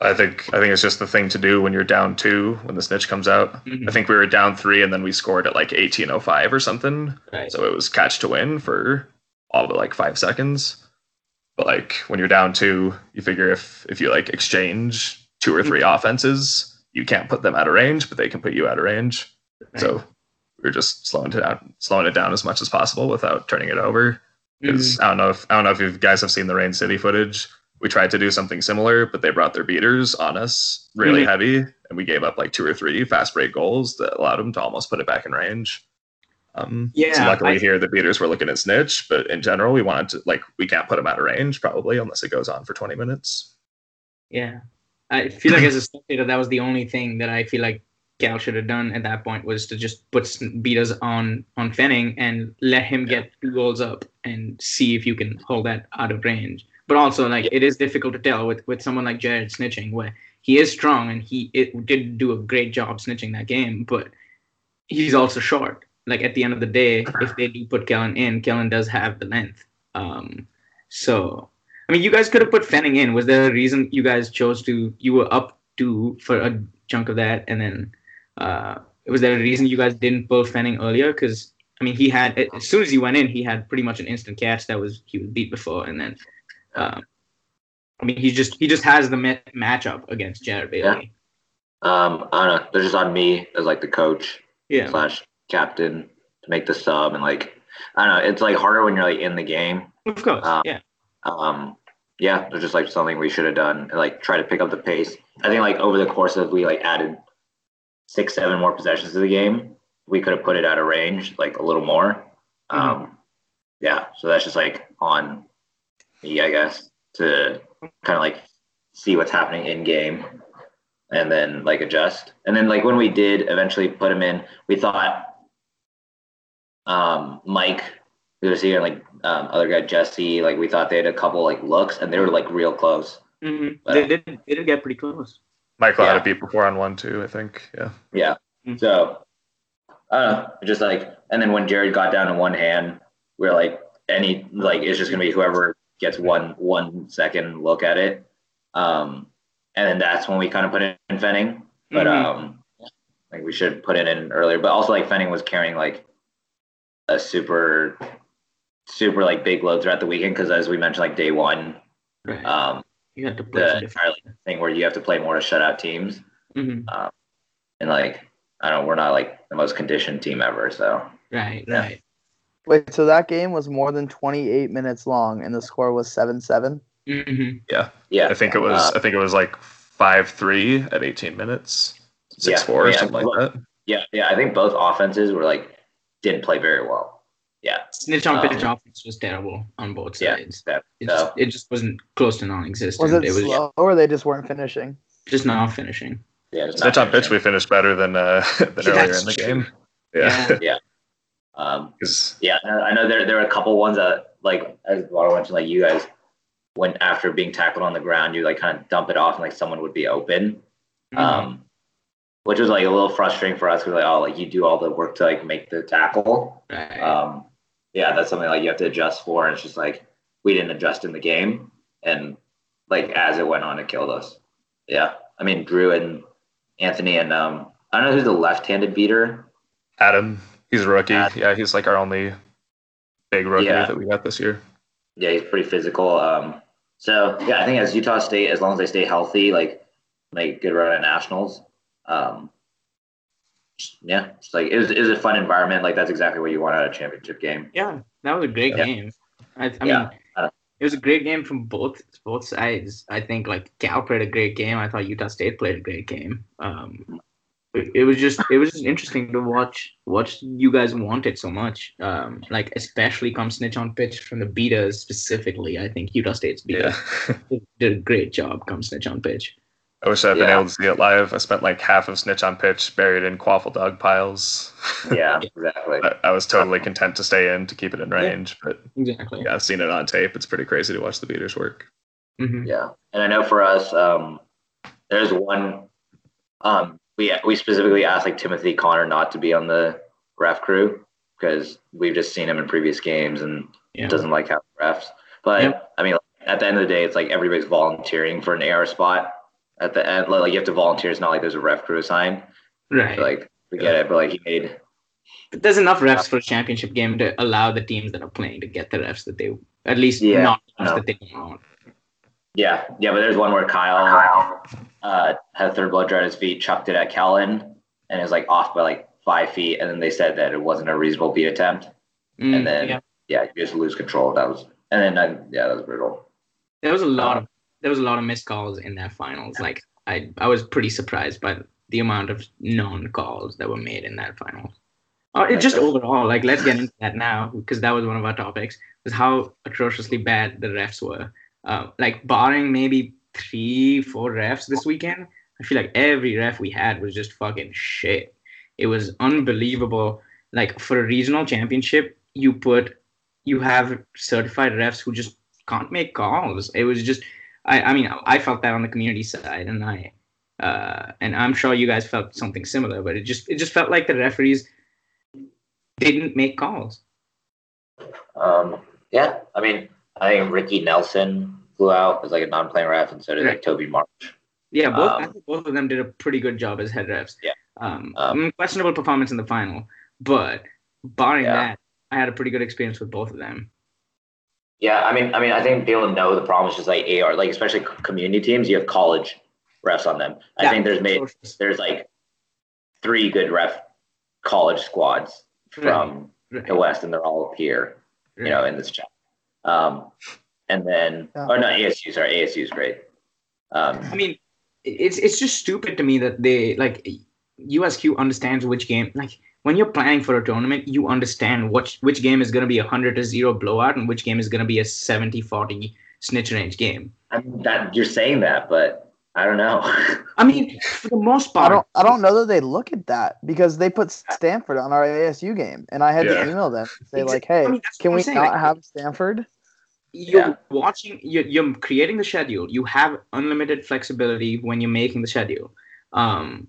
I think I think it's just the thing to do when you're down two when the snitch comes out. Mhm. I think we were down three and then we scored at like 18:05 or something. Right. So it was catch to win for all but like five seconds. But like when you're down two, you figure if if you like exchange two or 3 offenses, you can't put them out of range, but they can put you out of range. So we are just slowing it down, slowing it down as much as possible without turning it over. Because I don't know if I don't know if you guys have seen the Rain City footage, we tried to do something similar, but they brought their beaters on us really Mhm. heavy, and we gave up like two or three fast break goals that allowed them to almost put it back in range. Um, so Yeah, luckily I- here the beaters were looking at snitch, but in general we wanted to like we can't put them out of range probably unless it goes on for 20 minutes. Yeah. I feel like as a spectator, that was the only thing that I feel like Cal should have done at that point was to just put beaters on on Fenning and let him get two goals up and see if you can hold that out of range. But also, like it is difficult to tell with with someone like Jared snitching, where he is strong and he it did do a great job snitching that game, but he's also short. Like at the end of the day, if they do put Kellen in, Kellen does have the length. Um, so I mean, you guys could have put Fenning in. Was there a reason you guys chose to? You were up two for a chunk of that, and then uh, was there a reason you guys didn't pull Fenning earlier? Because I mean, he had as soon as he went in, he had pretty much an instant catch that was he was beat before, and then um, I mean, he just he just has the ma- matchup against Jared Bailey. Um, I don't know. They're just on me as like the coach Yeah, slash captain to make the sub and like I don't know. It's like harder when you're like in the game. of course. Um, yeah, Um, yeah, it's just like something we should have done and like try to pick up the pace. I think like over the course of we like added six, seven more possessions to the game, we could have put it out of range like a little more. Um, yeah, so that's just like on me, I guess, to kind of like see what's happening in game and then like adjust. And then like when we did eventually put him in, we thought um, Mike, who was here, like um, other guy Jesse, like we thought they had a couple like looks and they were like real close. hmm but- they did they did get pretty close. Michael had a beat before on one too, I think. Yeah. Yeah. Mhm. So I don't know, just like and then when Jared got down to one hand, we are like any like it's just gonna be whoever gets one one second look at it. Um and then that's when we kind of put in Fenning. But Mhm. um like we should put it in earlier. But also like Fenning was carrying like a super super like big load throughout the weekend because as we mentioned like day one, Right. um you had to play the entire like, thing where you have to play more to shut out teams. Mhm. and like I don't we're not like the most conditioned team ever, so Right. Yeah. Right. Wait, so that game was more than 28 minutes long, and the score was seven seven. hmm Yeah. yeah. I think it was Uh, I think it was like five three at 18 minutes. Six Yeah, four or yeah, something look- like that. yeah, yeah. I think both offenses were like didn't play very well. Yeah, Snitch on Um, pitch offense was terrible on both yeah. sides. That, It, so just, it just wasn't close to non-existent. Was it, it was slow, or they just weren't finishing? just not finishing. yeah, just Snitch not on pitch, we finished better than uh, than earlier in the true. game. Yeah, Yeah. Um, yeah, I know- there there were a couple ones that like as Water mentioned, like you guys went after being tackled on the ground, you like kind of dump it off and like someone would be open. Mm-hmm. Um, which was like a little frustrating for us because like oh like you do all the work to like make the tackle. right. um, yeah, that's something like you have to adjust for. And it's just like we didn't adjust in the game, and like as it went on, it killed us. Yeah, I mean Drew and Anthony and um, I don't know who's the left-handed beater. Adam, he's a rookie. Adam. Yeah, he's like our only big rookie Yeah. that we got this year. Yeah, he's pretty physical. Um, so yeah, I think as Utah State, as long as they stay healthy, like make good run at nationals. Um, yeah, it's like it was, it was a fun environment. Like that's exactly what you want out of a championship game. yeah, that was a great Yeah. game. I, I Yeah, mean, I it was a great game from both both sides. I think like Cal played a great game. I thought Utah State played a great game. Um, it, it was just it was just interesting to watch watch you guys wanted so much. Um, like especially come snitch on pitch from the beaters specifically. I think Utah State's beaters Yeah. did a great job come snitch on pitch. I wish I'd been able to see it live. I spent like half of Snitch on pitch buried in quaffle dog piles. Yeah, exactly. I, I was totally content to stay in to keep it in range, but Exactly. yeah, I've seen it on tape. It's pretty crazy to watch the beaters work. hmm Yeah, and I know for us, um, there's one. Um, we we specifically asked like Timothy Connor not to be on the ref crew because we've just seen him in previous games and Yeah. doesn't like having refs. But Yep. I mean, at the end of the day, it's like everybody's volunteering for an AR spot. At the end, like you have to volunteer. It's not like there's a ref crew assigned. Right. Like we get it, but like he made But there's enough refs for a championship game to allow the teams that are playing to get the refs that they at least Yeah, not know. that they want. Yeah yeah. But there's one where Kyle uh, had a third bludger at his feet, chucked it at Kellen, and it was like off by like five feet. And then they said that it wasn't a reasonable beat attempt. Mm, and then yeah, yeah. you just lose control. That was and then uh, yeah, that was brutal. there was a lot of there was a lot of missed calls in that finals. Like I I was pretty surprised by the amount of non calls that were made in that final. Uh, it just overall, like let's get into that now because that was one of our topics. Was how atrociously bad the refs were. Uh, like barring maybe three, four refs this weekend, I feel like every ref we had was just fucking shit. It was unbelievable. Like for a regional championship, you put you have certified refs who just can't make calls. It was just I, I mean I felt that on the community side and I uh, and I'm sure you guys felt something similar, but it just it just felt like the referees didn't make calls. Um, yeah, I mean, I think Ricky Nelson flew out as like a non-playing ref, and so did like Toby March. Yeah, both I Um, think both of them did a pretty good job as head refs. Yeah. Um, Um, mm, questionable performance in the final, but barring Yeah. that, I had a pretty good experience with both of them. Yeah, I mean, I mean, I think people know the problem is just like AR, like especially community teams. You have college refs on them. I Yeah, think there's made there's like three good ref college squads from Right, the West, and they're all here, you know, in this chat. Um, and then, Yeah. oh no, ASU, sorry, ASU is great. Um, I mean, it's it's just stupid to me that they like USQ understands which game. Like when you're planning for a tournament, you understand which which game is going to be a hundred to zero blowout and which game is going to be a 70-40 snitch range game. I mean, that you're saying that, but I don't know. I mean, for the most part, I part, don't I don't know that they look at that because they put Stanford on our ASU game, and I had Yeah. to email them and say Exa- like, hey, I mean, can we saying, not like- have Stanford? You're Yeah. watching you're, you're creating the schedule. You have unlimited flexibility when you're making the schedule. Um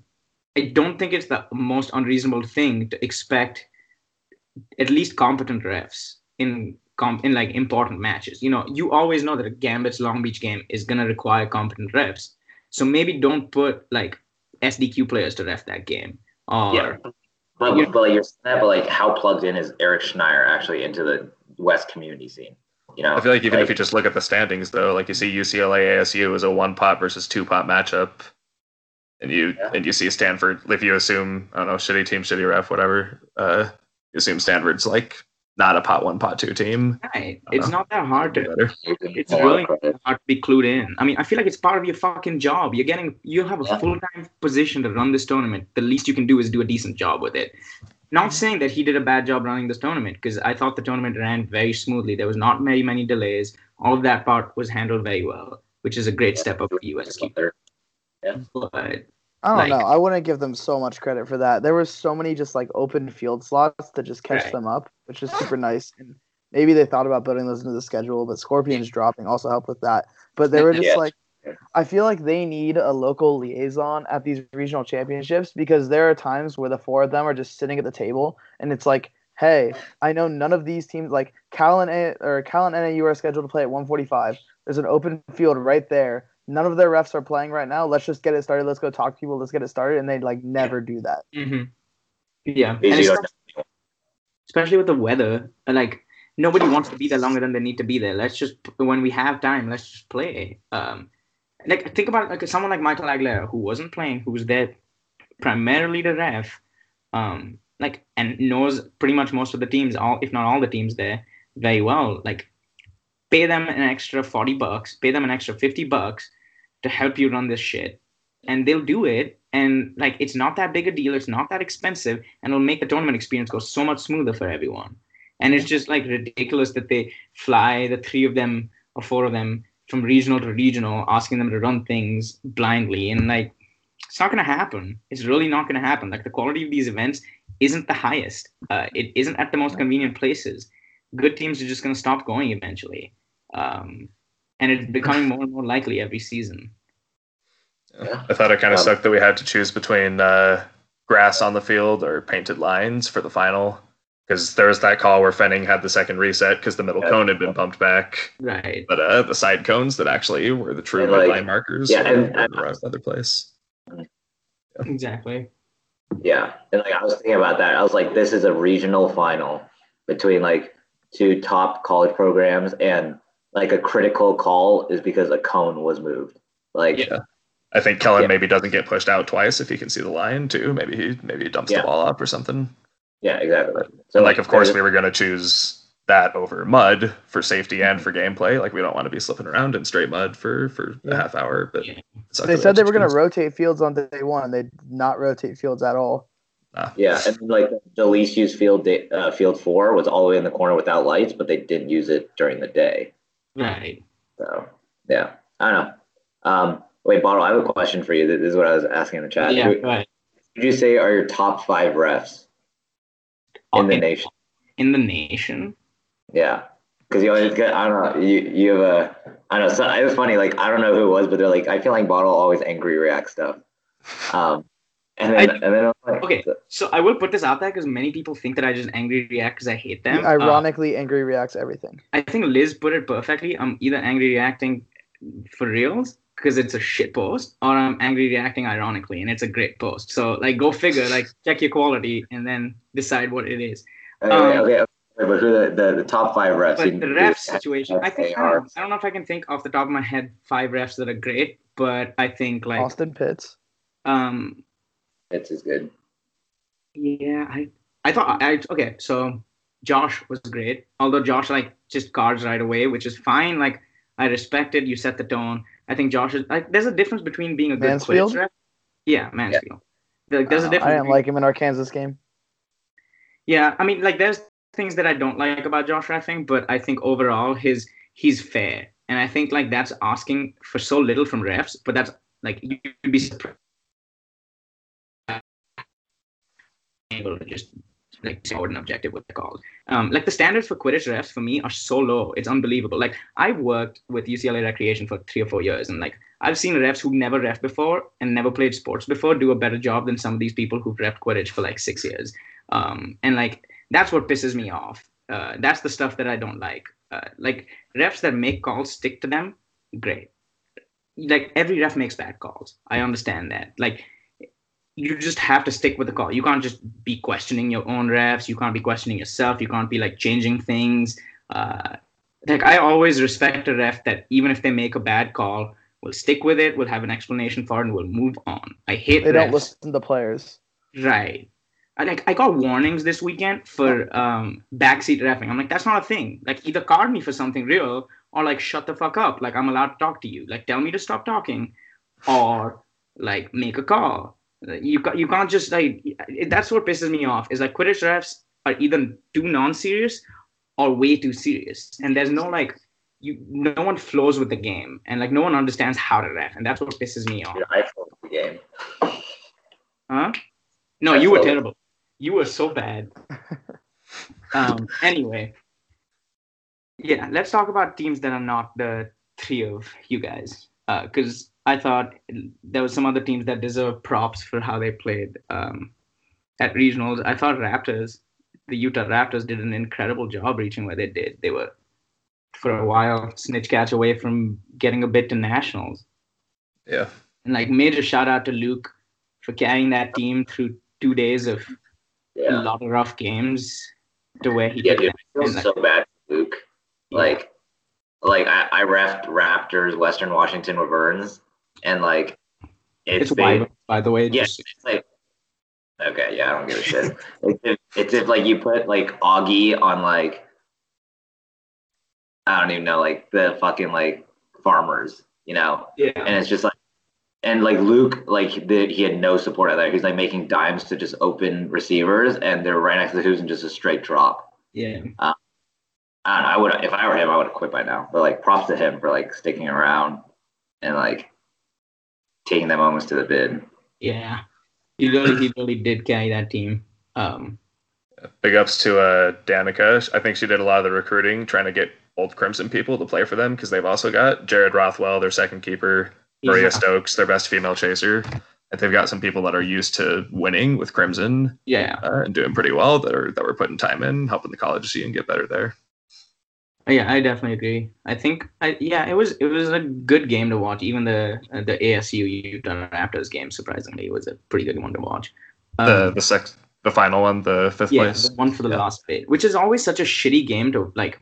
i don't think it's the most unreasonable thing to expect at least competent refs in com- in like important matches. You know you always know that a gambit's long beach game is going to require competent refs. So maybe don't put like sdq players to ref that game or yeah, but, but like you're saying that, but like how plugged in is Eric Schneier actually into the West community scene? You know, I feel like even if you just look at the standings, though, like you see UCLA ASU is a one pot versus two pot matchup, and you Yeah. and you see Stanford. If you assume I don't know, shitty team, shitty ref, whatever, uh, you assume Stanford's like not a pot one, pot two team. right it's know. not that hard to Better. it's a lot of really hard to be clued in. I mean, I feel like it's part of your fucking job. You're getting, you have a Yeah. full time position to run this tournament. The least you can do is do a decent job with it. Not saying that he did a bad job running this tournament, because I thought the tournament ran very smoothly. There was not many many delays. All of that part was handled very well, which is a great step up for USQ. They're- But I don't Like- know. I wouldn't give them so much credit for that. There were so many just like open field slots to just catch Right. them up, which is super nice. And maybe they thought about building those into the schedule, but Scorpions dropping also helped with that. But they were just Yeah. like, I feel like they need a local liaison at these regional championships because there are times where the four of them are just sitting at the table and it's like, hey, I know none of these teams like Cal and A- or Cal and NAU are scheduled to play at 145. There's an open field right there. None of their refs are playing right now. Let's just get it started. Let's go talk to people. Let's get it started. And they like never do that. mhm. yeah, and These it's are- not- especially with the weather, like nobody wants to be there longer than they need to be there. Let's just when we have time, let's just play. Um, like think about like someone like Michael Aguilera who wasn't playing, who was there primarily to ref, um, like and knows pretty much most of the teams, all if not all the teams there very well. Like pay them an extra forty bucks, pay them an extra fifty bucks to help you run this shit, and they'll do it. And like it's not that big a deal, it's not that expensive, and it'll make the tournament experience go so much smoother for everyone. And it's just like ridiculous that they fly the three of them or four of them from regional to regional, asking them to run things blindly. And like, it's not going to happen. It's really not going to happen. Like, the quality of these events isn't the highest, uh, it isn't at the most convenient places. Good teams are just going to stop going eventually. Um, and it's becoming more and more likely every season. Yeah. I thought it kind of Um, sucked that we had to choose between uh, grass on the field or painted lines for the final. Because there was that call where Fenning had the second reset because the middle Yeah. cone had been bumped back. Right. But uh, the side cones that actually were the true And, like, line markers yeah, and- and- the right other place. Exactly. Yeah, and like I was thinking about that. I was like, this is a regional final between like two top college programs, and like a critical call is because a cone was moved. Like, Yeah. I think Kellen Yeah. maybe doesn't get pushed out twice if he can see the line too. Maybe he maybe he dumps Yeah. the ball up or something. Yeah, exactly. So like, of course, we were going to choose that over mud for safety and for gameplay. Like we don't want to be slipping around in straight mud for for a half hour. But Yeah. They said they were going to rotate fields on day one. They did not rotate fields at all. Yeah, and like the least used field, da- uh, field four was all the way in the corner without lights, but they didn't use it during the day. Right. So yeah, I don't know. Um, wait, bottle. I have a question for you. This is what I was asking in the chat. Yeah. Who Go ahead. would you say are your top five refs in the nation? In the nation. Yeah, because you always get. I don't know. You you have a. I don't know. So it was funny. Like I don't know who it was, but they're like I feel like bottle always angry react stuff. Um, and then I- and then I'm like, Okay. So I will put this out there because many people think that I just angry react because I hate He them. Uh, ironically, angry reacts everything. I think Liz put it perfectly. I'm either angry reacting for reals because it's a shit post, or I'm angry reacting ironically and it's a great post. So like, go figure. Like, check your quality and then decide what it is. Okay, Um, okay, okay, but who the, the, the top five refs? But You- the you- ref situation, I think I don't, know, I don't know if I can think off the top of my head five refs that are great, but I think like Austin Pitts. um It's is good. yeah I I thought I okay so Josh was great. Although Josh like just cards right away, which is fine. Like I respect it. You set the tone. I think Josh is like there's a difference between being a good Mansfield? Quidditch ref. Yeah, Mansfield. Like, there's a Uh, difference. I didn't between- like him in our Kansas game. Yeah, I mean, like there's things that I don't like about Josh Raffing, but I think overall his he's fair, and I think like that's asking for so little from refs, but that's like you'd be surprised able to just like forward and objective with the calls. Um, like the standards for Quidditch refs for me are so low, it's unbelievable. Like I've worked with UCLA Recreation for three or four years, and like I've seen refs who never ref before and never played sports before do a better job than some of these people who've refed Quidditch for like six years. Um, and like that's what pisses me off. Uh, that's the stuff that I don't like. Uh, like refs that make calls stick to them, great. Like every ref makes bad calls. I understand that. Like you just have to stick with the call. You can't just be questioning your own refs. You can't be questioning yourself. You can't be like changing things. Uh, like I always respect a ref that even if they make a bad call, will stick with it. Will have an explanation for it, and will move on. I hate They don't listen to the players. Right. I like I got warnings this weekend for um backseat refing. I'm like, that's not a thing. Like either card me for something real or like shut the fuck up. Like I'm allowed to talk to you. Like tell me to stop talking or like make a call. You you can't just like that's what pisses me off is like Quidditch refs are either too non-serious or way too serious. And there's no like you no one flows with the game and like no one understands how to ref and that's what pisses me off. I the game. Huh? No, That's you were terrible. You were so bad. um. Anyway, yeah. Let's talk about teams that are not the three of you guys. Because I thought there were some other teams that deserve props for how they played um, at regionals. I thought Raptors, the Utah Raptors, did an incredible job reaching where they did. They were for a while snitch catch away from getting a bit to nationals. Yeah. And like major shout out to Luke for carrying that team through two days of a lot of rough games to where he Yeah, took dude, them. I feel like, so bad, for Luke. Like, like I, I refed Raptors, Western Washington with Burns, and like, it's, it's by the way. Yeah, Just, it's like, okay, yeah, I don't give a shit. it's, if, it's if like you put like Augie on like, I don't even know, like the fucking like farmers, you know, yeah. and it's just like, and like Luke, like the, he had no support out there. He's like making dimes to just open receivers, and they're right next to the hoops and just a straight drop. Yeah. Uh, I don't know. I would if I were him, I would have quit by now. But like, props to him for like sticking around and like taking them almost to the bid. Yeah. He really, he really did carry that team. Um, Big ups to uh, Danica. I think she did a lot of the recruiting, trying to get old Crimson people to play for them because they've also got Jared Rothwell, their second keeper, Maria a- Stokes, their best female chaser. And they've got some people that are used to winning with Crimson yeah. uh, and doing pretty well that are that were putting time in, helping the college scene get better there. Yeah, I definitely agree. I think, I, yeah, it was it was a good game to watch. Even the uh, the ASU Utah Raptors game, surprisingly, was a pretty good one to watch. The Um, the sec the final one, the fifth yeah, place. the one for the Yeah. last bit, which is always such a shitty game to like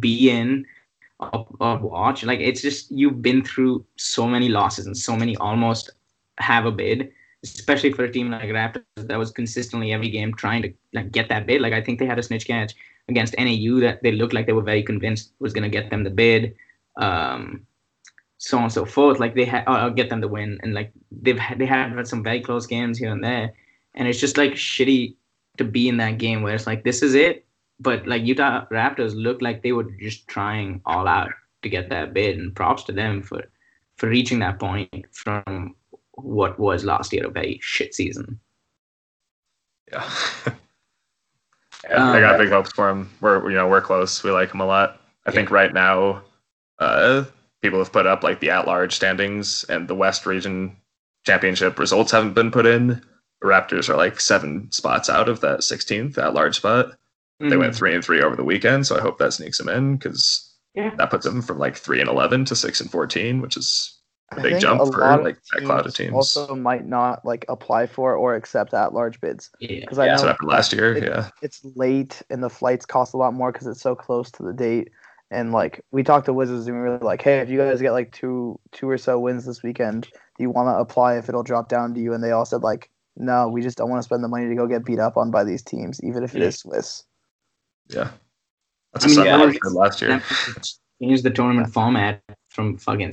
be in or, or watch. Like it's just you've been through so many losses and so many almost have a bid. especially for a team like Raptors that was consistently every game trying to like get that bid. Like I think they had a snitch catch against NAU that they looked like they were very convinced was going to get them the bid. Um, so on and so forth. Like they had, I'll get them the win, and like they've had, they had some very close games here and there, and it's just like shitty to be in that game where it's like this is it, but like Utah Raptors looked like they were just trying all out to get that bid, and props to them for for reaching that point from what was last year a very shit season. Yeah. yeah, I got big hopes for him. We're you know we're close. We like him a lot. I think right now, uh, people have put up like the at-large standings and the West Region Championship results haven't been put in. The Raptors are like seven spots out of that 16th at-large spot. Mm-hmm. They went three and three over the weekend, so I hope that sneaks them in because Yeah. that puts them from like three and 11 to six and 14, which is a I big think jump a for lot of like that cloud of teams. Also, might not like apply for or accept at large bids Yeah. because I Yeah. know That's what happened last year. it- yeah. it's late and the flights cost a lot more because it's so close to the date. And like we talked to Wizards and we were like, hey, if you guys get like two two or so wins this weekend, do you want to apply if it'll drop down to you? And they all said like, no, we just don't want to spend the money to go get beat up on by these teams, even if it Yeah. is Swiss. Yeah. That's I mean, yeah, yeah, last year. change the tournament format from fucking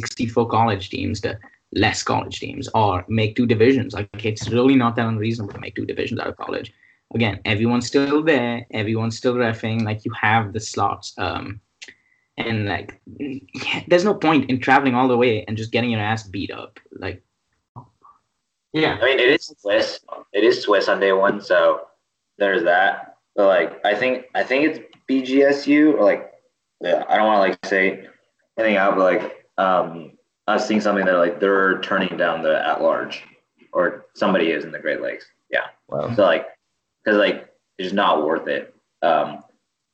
64 college teams to less college teams or make two divisions. Like it's really not that unreasonable to make two divisions out of college. Again, everyone's still there, everyone's still refing, like you have the slots. Um and like there's no point in traveling all the way and just getting your ass beat up. Like Yeah. I mean, it is Swiss. It is Swiss on day one, so there's that. But like, I think I think it's BGSU. Or like, yeah, I don't want to like say anything out, but like, um, I was seeing something that like they're turning down the at large, or somebody is in the Great Lakes. Yeah. Wow. So like, because like it's just not worth it. Um,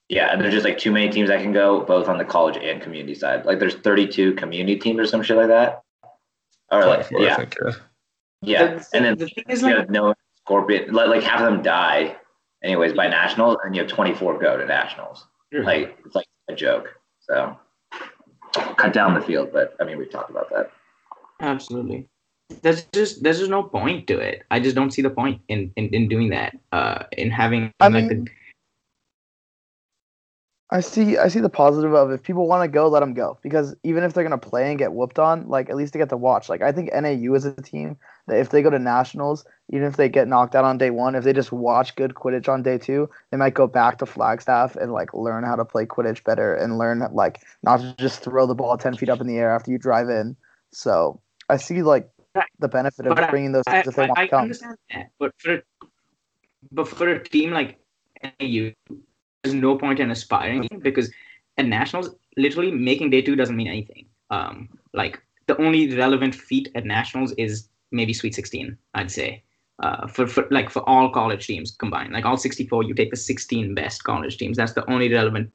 yeah, and there's just like too many teams that can go, both on the college and community side. Like, there's 32 community teams or some shit like that. Or like, 24, yeah, think, yeah. yeah, The- and then the thing is you like have no scorpion like, like half of them die anyways by nationals and you have 24 go to nationals like it's like a joke so cut down the field but i mean we've talked about that Absolutely. There's just there's just no point to it. I just don't see the point in in, in doing that. Uh, in having I like mean- the I see. I see the positive of if people want to go, let them go. Because even if they're gonna play and get whooped on, like at least they get to watch. Like I think NAU is a team that if they go to nationals, even if they get knocked out on day one, if they just watch good Quidditch on day two, they might go back to Flagstaff and like learn how to play Quidditch better and learn like not to just throw the ball ten feet up in the air after you drive in. So I see like the benefit of But bringing those I, if they I, want I to come. understand that, but for a, but for a team like NAU, there's no point in aspiring because at nationals, literally making day two doesn't mean anything. Um, like the only relevant feat at nationals is maybe Sweet 16, I'd say. Uh, for, for like for all college teams combined, like all 64, you take the 16 best college teams. That's the only relevant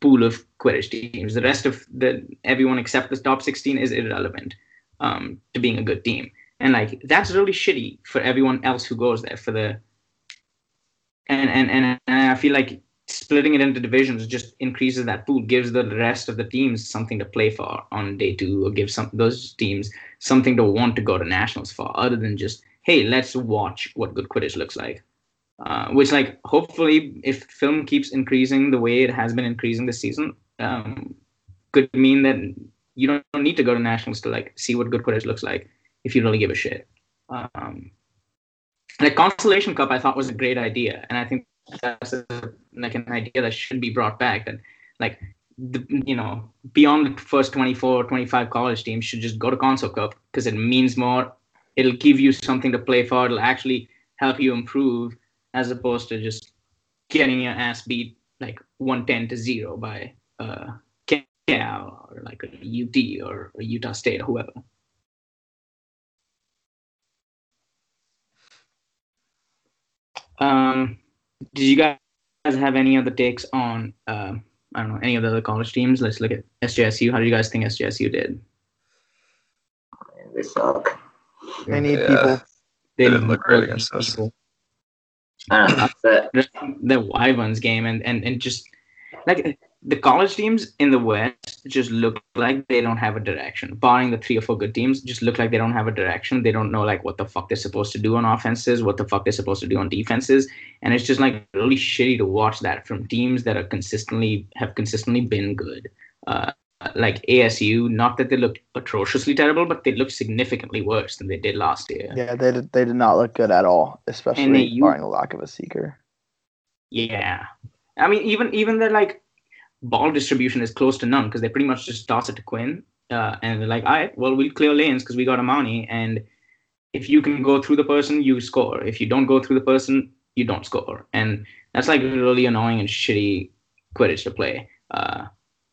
pool of Quidditch teams. The rest of the everyone except the top 16 is irrelevant um, to being a good team. And like that's really shitty for everyone else who goes there for the and and and, and I feel like splitting it into divisions just increases that pool, gives the rest of the teams something to play for on day two, or gives some those teams something to want to go to nationals for, other than just hey, let's watch what good Quidditch looks like. Uh, which like hopefully, if film keeps increasing the way it has been increasing this season, um, could mean that you don't, don't need to go to nationals to like see what good Quidditch looks like if you really give a shit. Um, like Constellation Cup, I thought was a great idea, and I think that's a, like an idea that should be brought back. That like the, you know beyond the first 24, 25 college teams should just go to Console Cup because it means more. It'll give you something to play for. It'll actually help you improve as opposed to just getting your ass beat like 110 to zero by uh, Cal or like a UT or a Utah State or whoever. Um, did you guys have any other takes on uh, I don't know any of the other college teams? Let's look at SJSU. How do you guys think SJSU did? they suck They need Yeah. people. They didn't look great against us. I don't know, but the, the Wyverns game and, and and just like the college teams in the West just look like they don't have a direction. Barring the three or four good teams, just look like they don't have a direction. They don't know like what the fuck they're supposed to do on offenses, what the fuck they're supposed to do on defenses, and it's just like really shitty to watch that from teams that are consistently have consistently been good. Uh, like ASU, not that they looked atrociously terrible, but they looked significantly worse than they did last year. Yeah, they did, they did not look good at all, especially barring the lack of a seeker. Yeah, I mean even even the like ball distribution is close to none because they pretty much just toss it to Quinn, uh, and they're like, all right, well we'll clear lanes because we got Amani, and if you can go through the person, you score. If you don't go through the person, you don't score, and that's like really annoying and shitty Quidditch to play. Uh,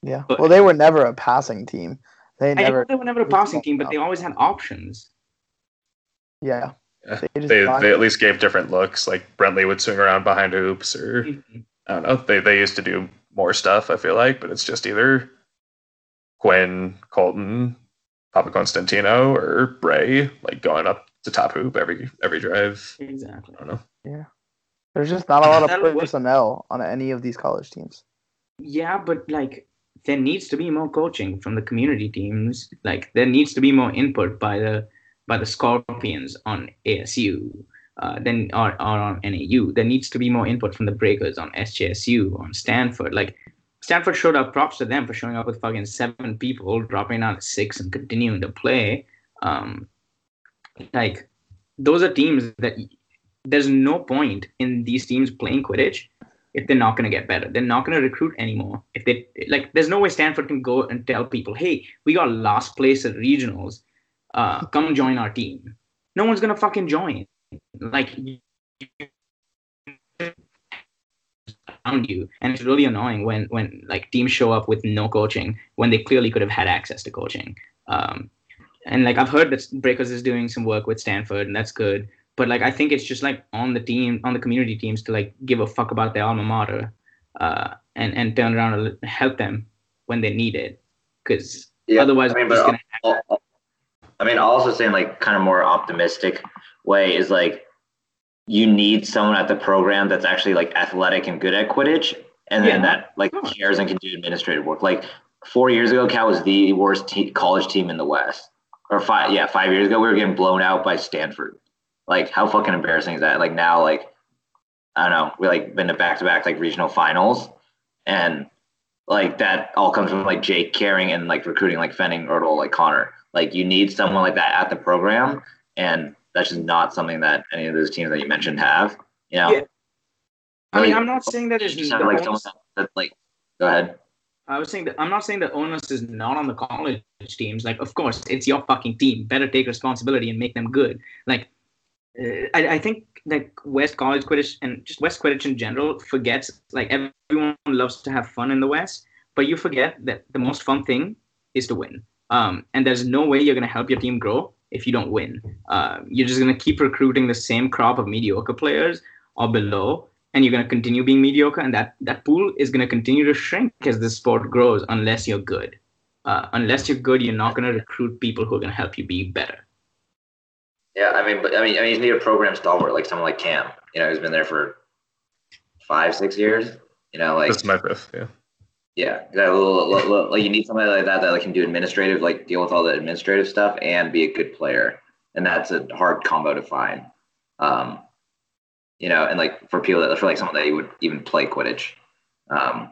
Yeah. But- well, they were never a passing team. They I know never. they were never a passing team, but they always had options. Yeah. Yeah. They They, they at least gave different looks. Like Brentley would swing around behind hoops, or Mhm. I don't know. They they used to do more stuff. I feel like, but it's just either Quinn, Colton, Papa Constantino, or Bray, like going up to top hoop every every drive. Exactly. I don't know. Yeah. There's just not a lot of personnel on any of these college teams. Yeah, but like there needs to be more coaching from the community teams. Like there needs to be more input by the by the Scorpions on ASU, uh, then or, or on NAU. There needs to be more input from the Breakers on SJSU, on Stanford. Like Stanford showed up. Props to them for showing up with fucking seven people, dropping out at six, and continuing to play. Um, like those are teams that there's no point in these teams playing Quidditch if they're not going to get better. They're not going to recruit anymore. If they like, there's no way Stanford can go and tell people, "Hey, we got last place at regionals. Uh, come join our team." No one's going to fucking join. Like around you, and it's really annoying when when like teams show up with no coaching when they clearly could have had access to coaching. Um, and like I've heard that Breakers is doing some work with Stanford, and that's good. But like I think it's just like on the team, on the community teams to like give a fuck about their alma mater, uh, and and turn around and help them when they need it, because Yeah, otherwise I mean, but I mean, also saying like kind of more optimistic way is like you need someone at the program that's actually like athletic and good at Quidditch, and then Yeah. that like cares and can do administrative work. Like four years ago, Cal was the worst te- college team in the West, or five yeah five years ago we were getting blown out by Stanford. Like how fucking embarrassing is that? Like now like I don't know we like been to back to back like regional finals, and like that all comes from like Jake caring and like recruiting like Fenning, Ertl, like Connor. Like you need someone like that at the program, and that's just not something that any of those teams that you mentioned have. You know, Yeah. I mean, Like, I'm not saying that it's just have like someone that like. Go ahead. I was saying that I'm not saying the onus is not on the college teams. Like, of course, it's your fucking team. Better take responsibility and make them good. Like, uh, I, I think like West College Quidditch and just West Quidditch in general forgets like everyone loves to have fun in the West, but you forget that the most fun thing is to win. Um, and there's no way you're gonna help your team grow if you don't win. Uh, you're just gonna keep recruiting the same crop of mediocre players or below, and you're gonna continue being mediocre, and that that pool is gonna continue to shrink as the sport grows unless you're good. Uh, unless you're good, you're not gonna recruit people who are gonna help you be better. Yeah, I mean, but I mean, I mean, you need a program stalwart like someone like Cam. You know, who's been there for five, six years. You know, like This is my fifth. Yeah. Yeah, that little, little, little- like you need somebody like that that like, can do administrative, like deal with all the administrative stuff and be a good player, and that's a hard combo to find. Um, you know, and like for people that for like someone that you would even play Quidditch, um,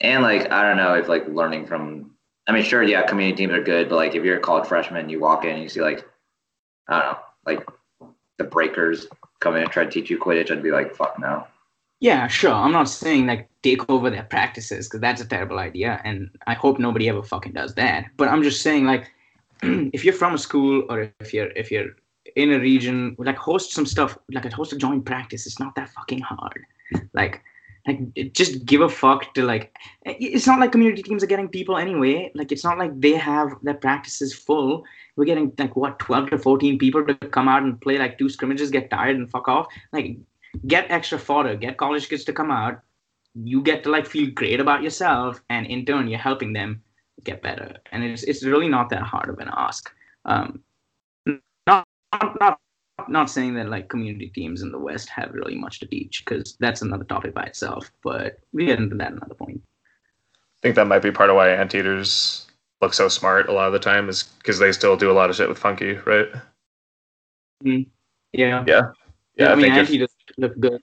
and like I don't know if like learning from, I mean, sure, yeah, community teams are good, but like if you're a college freshman, you walk in and you see like, I don't know, like the breakers come in and try to teach you Quidditch, I'd be like, fuck no. Yeah, sure. I'm not saying like take over their practices because that's a terrible idea, and I hope nobody ever fucking does that. But I'm just saying like, if you're from a school or if you're if you're in a region, like host some stuff, like host a joint practice. It's not that fucking hard. Like, like just give a fuck to like. Eh, it's not like community teams are getting people anyway. Like it's not like they have their practices full. We're getting like what 12 to 14 people to come out and play like two scrimmages, get tired and fuck off. Like get extra fodder, get college kids to come out. You get to like feel great about yourself, and in turn, you're helping them get better. And it's it's really not that hard of an ask. Um, not not not saying that like community teams in the West have really much to teach, because that's another topic by itself. But we get into that another point. I think that might be part of why anteaters look so smart a lot of the time is because they still do a lot of shit with funky, right? Yeah. Yeah. Yeah, Yeah, I, I, mean, if, look good.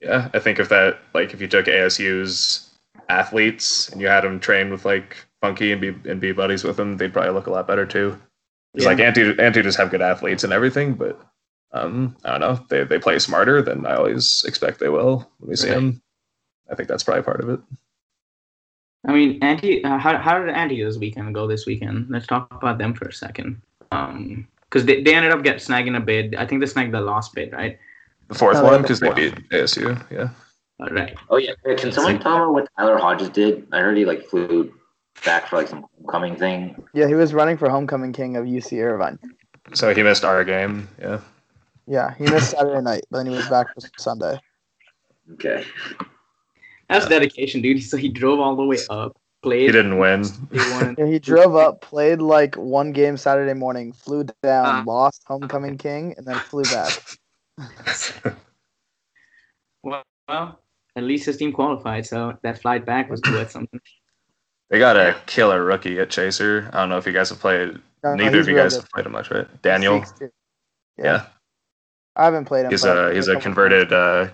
yeah, I think if that like if you took ASU's athletes and you had them train with like funky and be and be buddies with them, they'd probably look a lot better too. It's Yeah. like anti anteaters have good athletes and everything, but um, I don't know. They they play smarter than I always expect they will when we see Right. them. I think that's probably part of it. I mean, Anti, uh, how, how did Anti this weekend go this weekend? Let's talk about them for a second. Um, because they, they ended up get snagging a bid. I think they snagged the last bid, right? The fourth No, they one the because they beat ASU. Yeah. Uh, right. Oh yeah, can someone tell me what Tyler Hodges did? I heard he like flew back for like some homecoming thing. Yeah, he was running for homecoming king of UC Irvine. So he missed our game. Yeah. Yeah, he missed Saturday night, but then he was back for Sunday. Okay. That's dedication, dude. So he drove all the way up, played. He didn't win. They won. Yeah, he drove up, played like one game Saturday morning, flew down, Ah. lost homecoming king, and then flew back. Well, well, at least his team qualified, so that flight back was worth something. They got a killer rookie at Chaser. I don't know if you guys have played. No, no, Neither of you guys good. have played him much, right? Daniel. Six, two. Yeah. I haven't played him. He's but a I've he's a converted uh,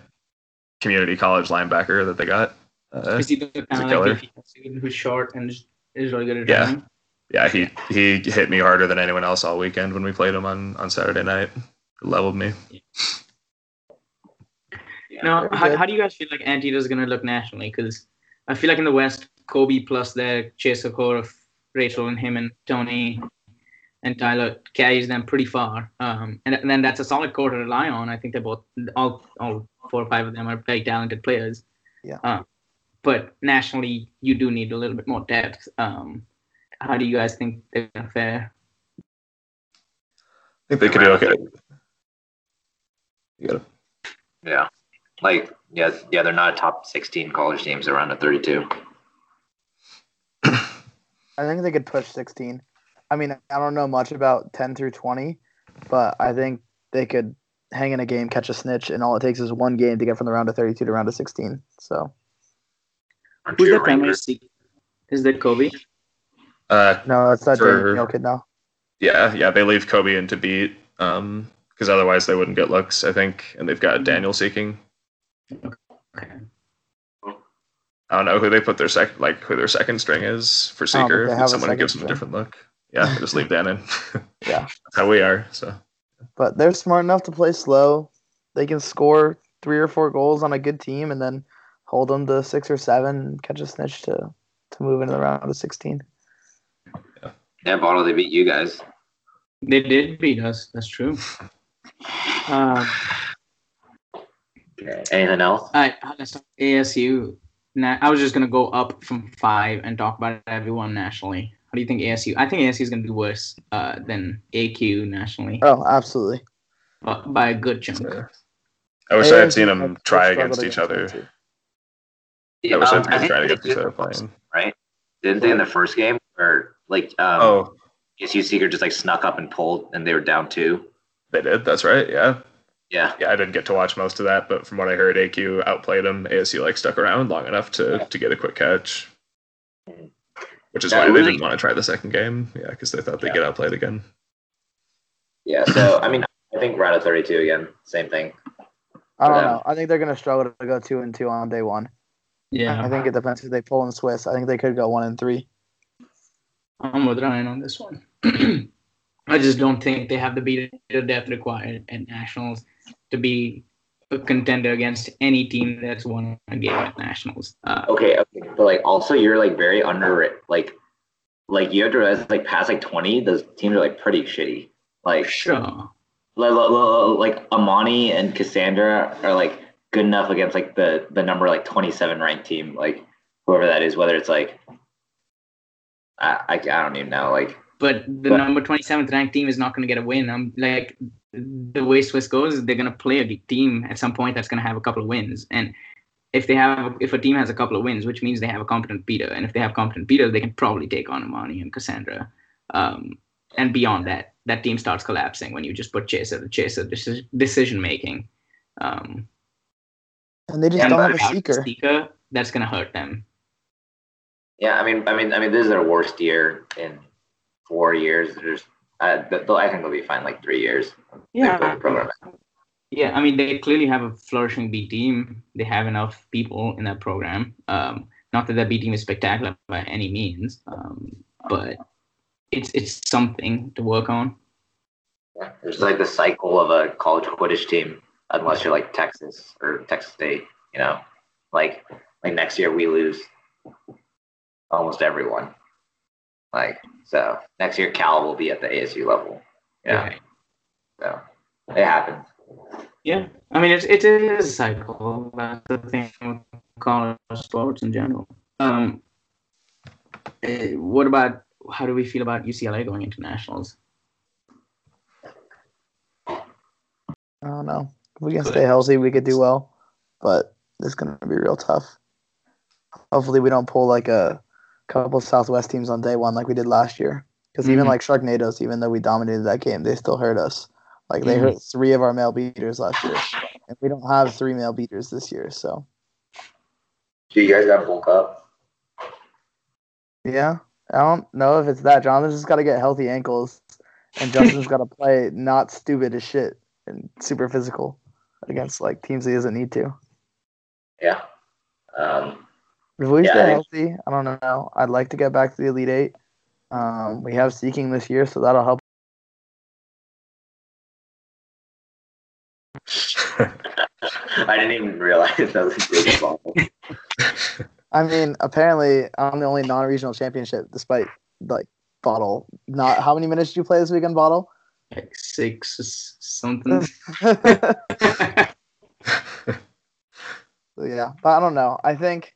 community college linebacker that they got. Uh, Is he the kind a of killer. like Goofy who's short and is, is really good at Yeah. running? yeah, he he hit me harder than anyone else all weekend when we played him on on Saturday night. Leveled me. Now, how, how do you guys feel like Antietam is going to look nationally? Because I feel like in the West, Kobe plus their chaser core of Rachel and him and Tony and Tyler carries them pretty far. Um, and, and then that's a solid core to rely on. I think they're both, all, all four or five of them are very talented players. Yeah. Uh, but nationally, you do need a little bit more depth. Um, how do you guys think they're going to fare? I think they could do okay. You got Yeah. Like yeah, yeah, they're not a top sixteen college teams. They're around a thirty-two. I think they could push 16. I mean, I don't know much about 10 through 20, but I think they could hang in a game, catch a snitch, and all it takes is one game to get from the round of 32 to round of 16. So, Aren't Who's the primary Ranger? seed? Is that Kobe? uh, no, that's not For- Daniel kid now. yeah, yeah. They leave Kobe in to beat um because otherwise they wouldn't get looks. I think, and they've got mm-hmm. Daniel seeking. Okay. I don't know who they put their second like who their second string is for I don't think seeker. they If have someone who second gives them a different look. Yeah, just leave Dan in. Yeah. That's how we are. So But they're smart enough to play slow. They can score three or four goals on a good team and then hold them to six or seven and catch a snitch to, to move into the round of 16. Yeah, bottle. They beat you guys. They did beat us. That's true. Um, Okay. Anything else? All right, ASU. Na- I was just gonna go up from five and talk about everyone nationally. How do you think ASU? I think ASU is gonna do worse uh, than AQ nationally Oh, absolutely. but by a good chunk. so, I wish I had seen them had try against each other. them, too. I wish I Um, had seen them think try against each other playing. Right? Didn't they in the first game? Or like um Oh, ASU Seeker just like snuck up and pulled and they were down two. They did. That's right. Yeah, Yeah. yeah. I didn't get to watch most of that, but from what I heard, AQ outplayed them. ASU like stuck around long enough to to get a quick catch, mm. which is Yeah, why it they didn't want to try the second game. Yeah, because they thought they'd Yeah. get outplayed again. Yeah. So I mean I think we're out of thirty two again. Same thing. I don't know. I think they're going to struggle to go two and two on day one. Yeah. I think it depends if they pull in Swiss. I think they could go one and three. I'm with Ryan on this one. I just don't think they have the beat depth required at nationals to be a contender against any team that's won a game at nationals. Uh, Okay, okay. But like also you're like very under like like you have to realize like past like twenty, those teams are like pretty shitty. Like sure. like, like- like Amani and Cassandra are like good enough against like the the number like 27 ranked team, like whoever that is, whether it's like I I, I don't even know, like but the But- number 27th ranked team is not going to get a win. I'm like the way Swiss goes, they're going to play a team at some point that's going to have a couple of wins. And if they have, if a team has a couple of wins, which means they have a competent beater, and if they have competent beaters, they can probably take on Amani and Cassandra. Um, and beyond that, that team starts collapsing when you just put chaser to chaser decision making. Um, And they just And don't have a seeker. seeker, that's going to hurt them. Yeah, I mean, I mean, I mean, this is their worst year in four years. There's, uh, I think they'll be fine like three years. They build the program. Yeah, I mean they clearly have a flourishing B team. They have enough people in that program. Um, not that that B team is spectacular by any means, um, but it's it's something to work on. Yeah, There's like the cycle of a college Quidditch team, unless you're like Texas or Texas State. You know, like like next year we lose almost everyone. Like so, next year Cal will be at the ASU level. Yeah, Right. so it happens. Yeah, I mean it's it is a cycle. That's the thing with college sports in general. Um, eh, what about how do we feel about UCLA going into nationals? I don't know. If we can stay healthy, we could do well, but it's gonna be real tough. Hopefully, we don't pull like a couple Southwest teams on day one like we did last year. Because even Mhm. like Sharknadoes, even though we dominated that game, they still hurt us. Like they Mhm. hurt three of our male beaters last year, and we don't have three male beaters this year. So Do you guys got to bulk up? yeah, I don't know if it's that. Jonathan's just got to get healthy ankles, and Justin's got to play not stupid as shit and super physical against like teams he doesn't need to. Yeah. Um, If we Yeah, stay I healthy, I don't know. I'd like to get back to the Elite Eight. Um, we have Seeking this year, so that'll help. I didn't even realize that was a big ball. I mean, apparently, I'm the only non-regional championship, despite like Bottle. Not how many minutes did you play this weekend, Bottle? Like six something. So, yeah, but I don't know. I think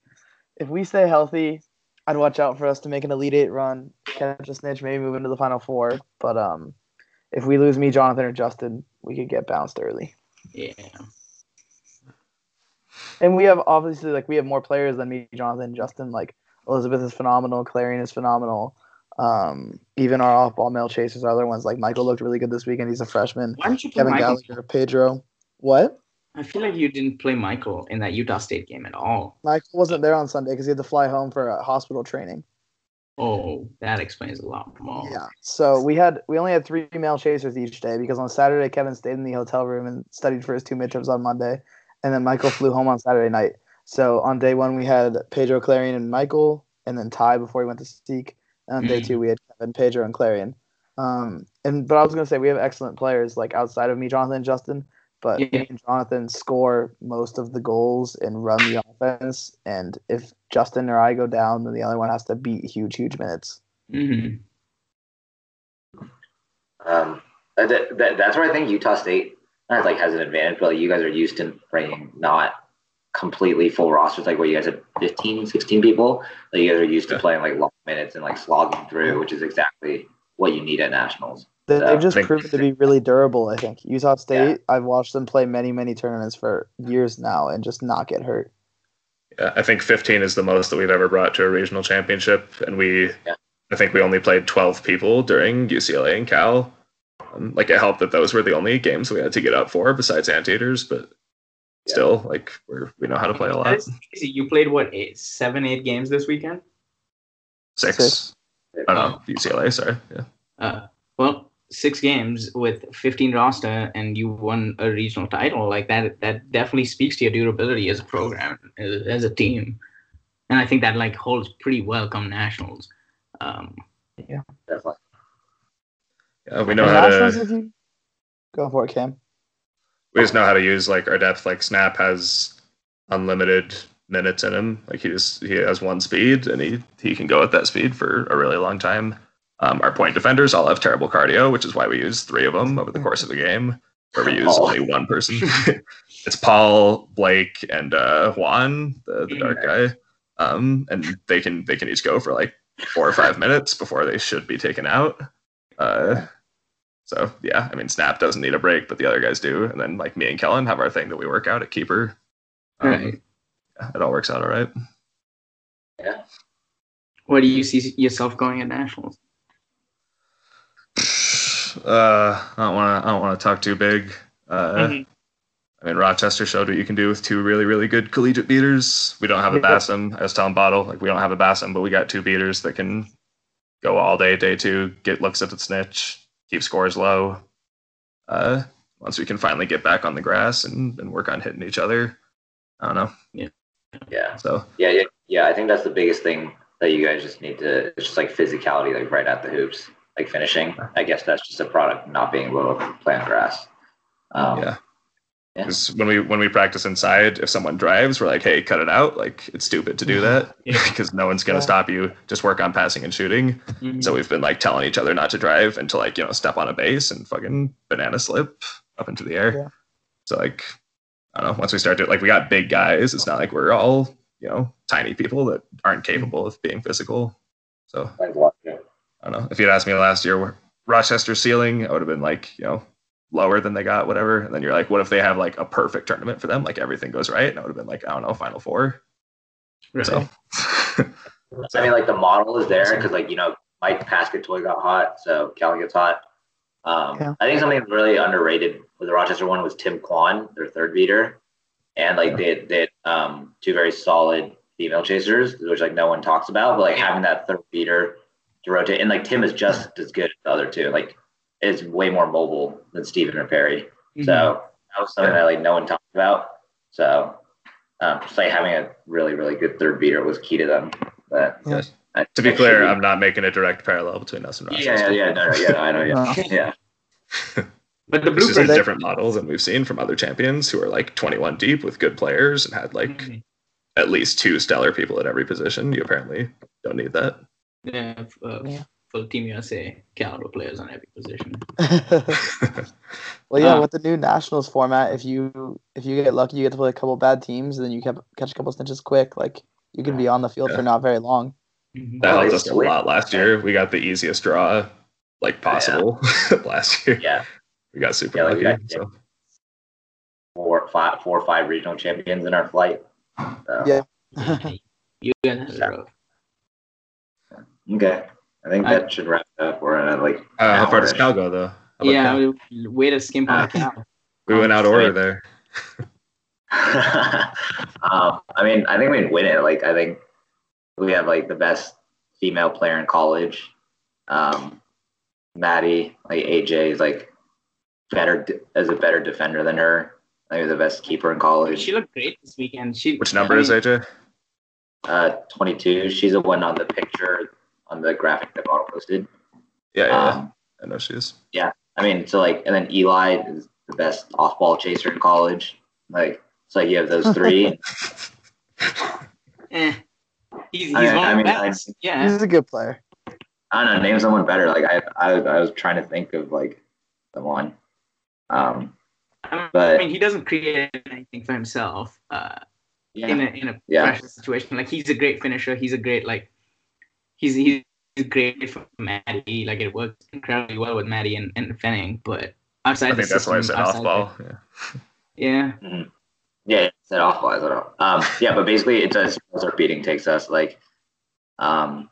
if we stay healthy, I'd watch out for us to make an Elite Eight run, catch a snitch, maybe move into the Final Four. But um, if we lose me, Jonathan, or Justin, we could get bounced early. yeah. And we have obviously like we have more players than me, Jonathan, Justin. Like Elizabeth is phenomenal, Clarion is phenomenal. Um, even our off-ball male chasers are other ones. Like Michael looked really good this weekend. He's a freshman. Why didn't you Kevin Michael? Gallagher, Pedro. What? I feel like you didn't play Michael in that Utah State game at all. Michael wasn't there on Sunday because he had to fly home for a hospital training. Oh, that explains a lot more. Yeah. So we had we only had three male chasers each day because on Saturday Kevin stayed in the hotel room and studied for his two midterms on Monday, and then Michael flew home on Saturday night. So on day one we had Pedro, Clarion, and Michael, and then Ty before he went to Seek. And on day Mhm. two we had Kevin, Pedro, and Clarion. Um, and but I was gonna say we have excellent players like outside of me, Jonathan, and Justin. But Yeah. me and Jonathan score most of the goals and run the offense. And if Justin or I go down, then the other one has to beat huge, huge minutes. hmm Um, that, that, that's where I think Utah State not like has an advantage, but like, you guys are used to bringing not completely full rosters, like where you guys have 15, 16 people. Like you guys are used to playing like long minutes and like slogging through, which is exactly what you need at nationals. They, So- they've just Think- proven to be really durable. I think Utah State. I've watched them play many, many tournaments for years now and just not get hurt. Yeah, I think 15 is the most that we've ever brought to a regional championship, and we, Yeah. I think we only played 12 people during UCLA and Cal. Um, like it helped that those were the only games we had to get up for besides anteaters, but Yeah. still, like we're we know how to play a lot. You played what eight, seven, eight games this weekend? Six. Six. I don't know UCLA. Sorry. Yeah. Uh, well, six games with 15 roster, and you won a regional title. Like that, that definitely speaks to your durability as a program, as, as a team, and I think that like holds pretty well come nationals. Um, yeah, Definitely. Yeah, we know And how Nationals, to. Go for it, Cam. We just know how to use like our depth. Like Snap has unlimited minutes in him. Like he just he has one speed, and he he can go at that speed for a really long time. Um, our point defenders all have terrible cardio, which is why we use three of them over the course of the game, where we use Oh. only one person. it's Paul, Blake, and uh, Juan, the, the dark guy, um, and they can they can each go for like four or five minutes before they should be taken out. Uh, so yeah, I mean, Snap doesn't need a break, but the other guys do, and then like me and Kellen have our thing that we work out at keeper. Um, Right. yeah, it all works out all right. Yeah. Where do you see yourself going at nationals? Uh, I don't want to. I don't want to talk too big. Uh, Mhm. I mean, Rochester showed what you can do with two really, really good collegiate beaters. We don't have a Yeah. Bassam. I was telling Bottle, like, we don't have a Bassam, but we got two beaters that can go all day, day two, get looks at the snitch, keep scores low. Uh, once we can finally get back on the grass and, and work on hitting each other, I don't know. Yeah. Yeah. So, Yeah, yeah, yeah. I think that's the biggest thing that you guys just need to. It's just like physicality, like right at the hoops, like finishing. I guess that's just a product not being able to play on grass. Um, yeah. Yeah. 'Cause when we when we practice inside, if someone drives, we're like, "Hey, cut it out!" Like it's stupid to do that because no one's gonna Yeah. stop you. Just work on passing and shooting. Mhm. So we've been like telling each other not to drive and to like, you know, step on a base and fucking banana slip up into the air. Yeah. So like, I don't know, once we start to like we got big guys, it's not like we're all, you know, tiny people that aren't capable of being physical. So like what- yeah. I don't know. If you'd asked me last year Rochester ceiling, I would have been like, you know, lower than they got, whatever. And then you're like, what if they have like a perfect tournament for them? Like everything goes right. And I would have been like, I don't know, final four. Right. So I mean, like the model is there because, like you know, Mike Pascatoy got hot, so Cal gets hot. Um, Yeah. I think something really underrated with the Rochester one was Tim Kwan, their third beater, and like they they had um, two very solid female chasers, which like no one talks about, but like having that third beater to rotate, and like Tim is just as good as the other two, like is way more mobile than Steven or Perry. Mhm. So that was something that like no one talked about. So um, just like having a really really good third beater was key to them. But Yeah. I- to be clear, should I'm not making a direct parallel between us and yeah, yeah, yeah, no, no, yeah, no, I know, yeah, Uh, yeah, But the It's just a blueprint. different model than we've seen from other champions who are like 21 deep with good players and had like Mhm. at least two stellar people at every position. You apparently don't need that. Yeah, f- uh, Yeah. full Team USA caliber players on every position. well, yeah, Uh, with the new nationals format, if you if you get lucky, you get to play a couple bad teams, and then you can catch a couple snitches quick. Like you can be on the field Yeah. for not very long. Mhm. That helped us a lot last year. We got the easiest draw like possible last year. yeah. We got super Yeah, like, lucky. yeah. So Four, five, four or five regional champions in our flight. So, Yeah. You guys had it Yeah. rough. Okay, I think I- that should wrap it up. We're at like. uh, how far does. Cal go though? How Yeah, Cal? we- way to skimp on the cow. we went out order there. um, I mean, I think we'd win it. Like, I think we have like the best female player in college. Um, Maddie, like AJ, is like better as a better defender than her. I think the best keeper in college. She looked great this weekend. She Which number I is AJ? Uh, 22. She's the one on the picture on the graphic that Bottle posted. Yeah, yeah, yeah. Um, I know she is. Yeah, I mean, so like, and then Eli is the best off-ball chaser in college. Like, it's like you have those three. Eh. He's, he's I- one I mean, I- yeah. He's a good player. I don't know, name someone better. Like, I, I, I was trying to think of like someone. Um, I mean, he doesn't create anything for himself. Uh, yeah, in a in a Yeah. pressure situation. Like he's a great finisher. He's a great like he's he's great for Maddie. Like it works incredibly well with Maddie and, and Fenning. But outside I the think that's why I said off ball. Yeah. the- Yeah. yeah, set off wise. I don't know. Um, yeah, but basically, it's as as our beating takes us. Like, um,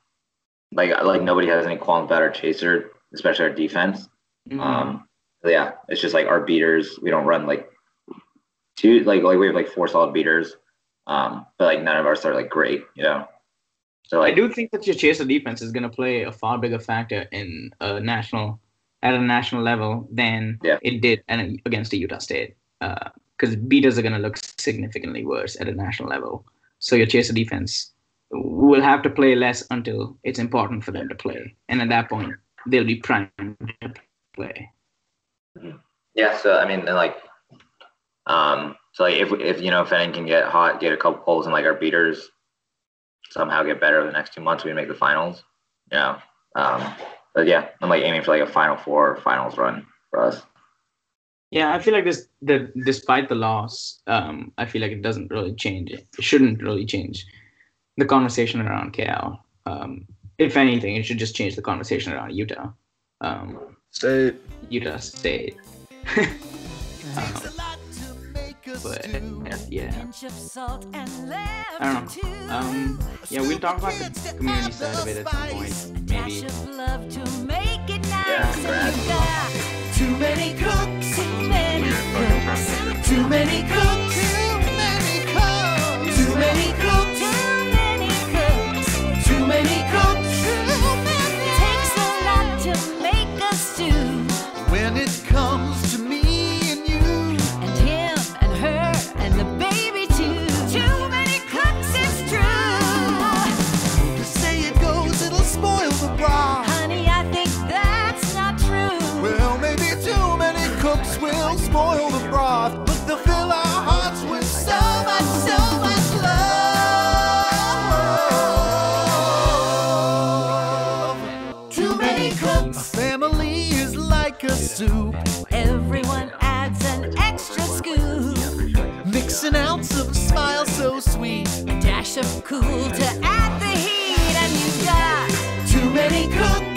like like nobody has any qualms about our chaser, especially our defense. Mhm. Um, yeah, it's just like our beaters. We don't run like two, like like we have like four solid beaters, um, but like none of ours are like great, you know. So I do think that your chaser defense is going to play a far bigger factor in a national at a national level than Yeah. it did at, against the Utah State. Because beaters are going to look significantly worse at a national level. So your chaser defense will have to play less until it's important for them to play, and at that point they'll be primed to play. yeah. So I mean, and like, um, so like if if you know if anything can get hot, get a couple pulls, and like our beaters somehow get better over the next two months, we make the finals. You know. Um, but yeah, I'm like aiming for like a final four finals run for us. Yeah, I feel like this. The despite the loss, um, I feel like it doesn't really change. It shouldn't really change the conversation around Cal. Um, if anything, it should just change the conversation around Utah, um, State. Utah State. um, but yeah. I don't know. Um, yeah, we'll talk about the community side of it at some point, maybe. Yeah, congrats. Too many cooks, too many cooks, too many cooks. An ounce of a smile so sweet, a dash of cool to add the heat, and you got too many cookies.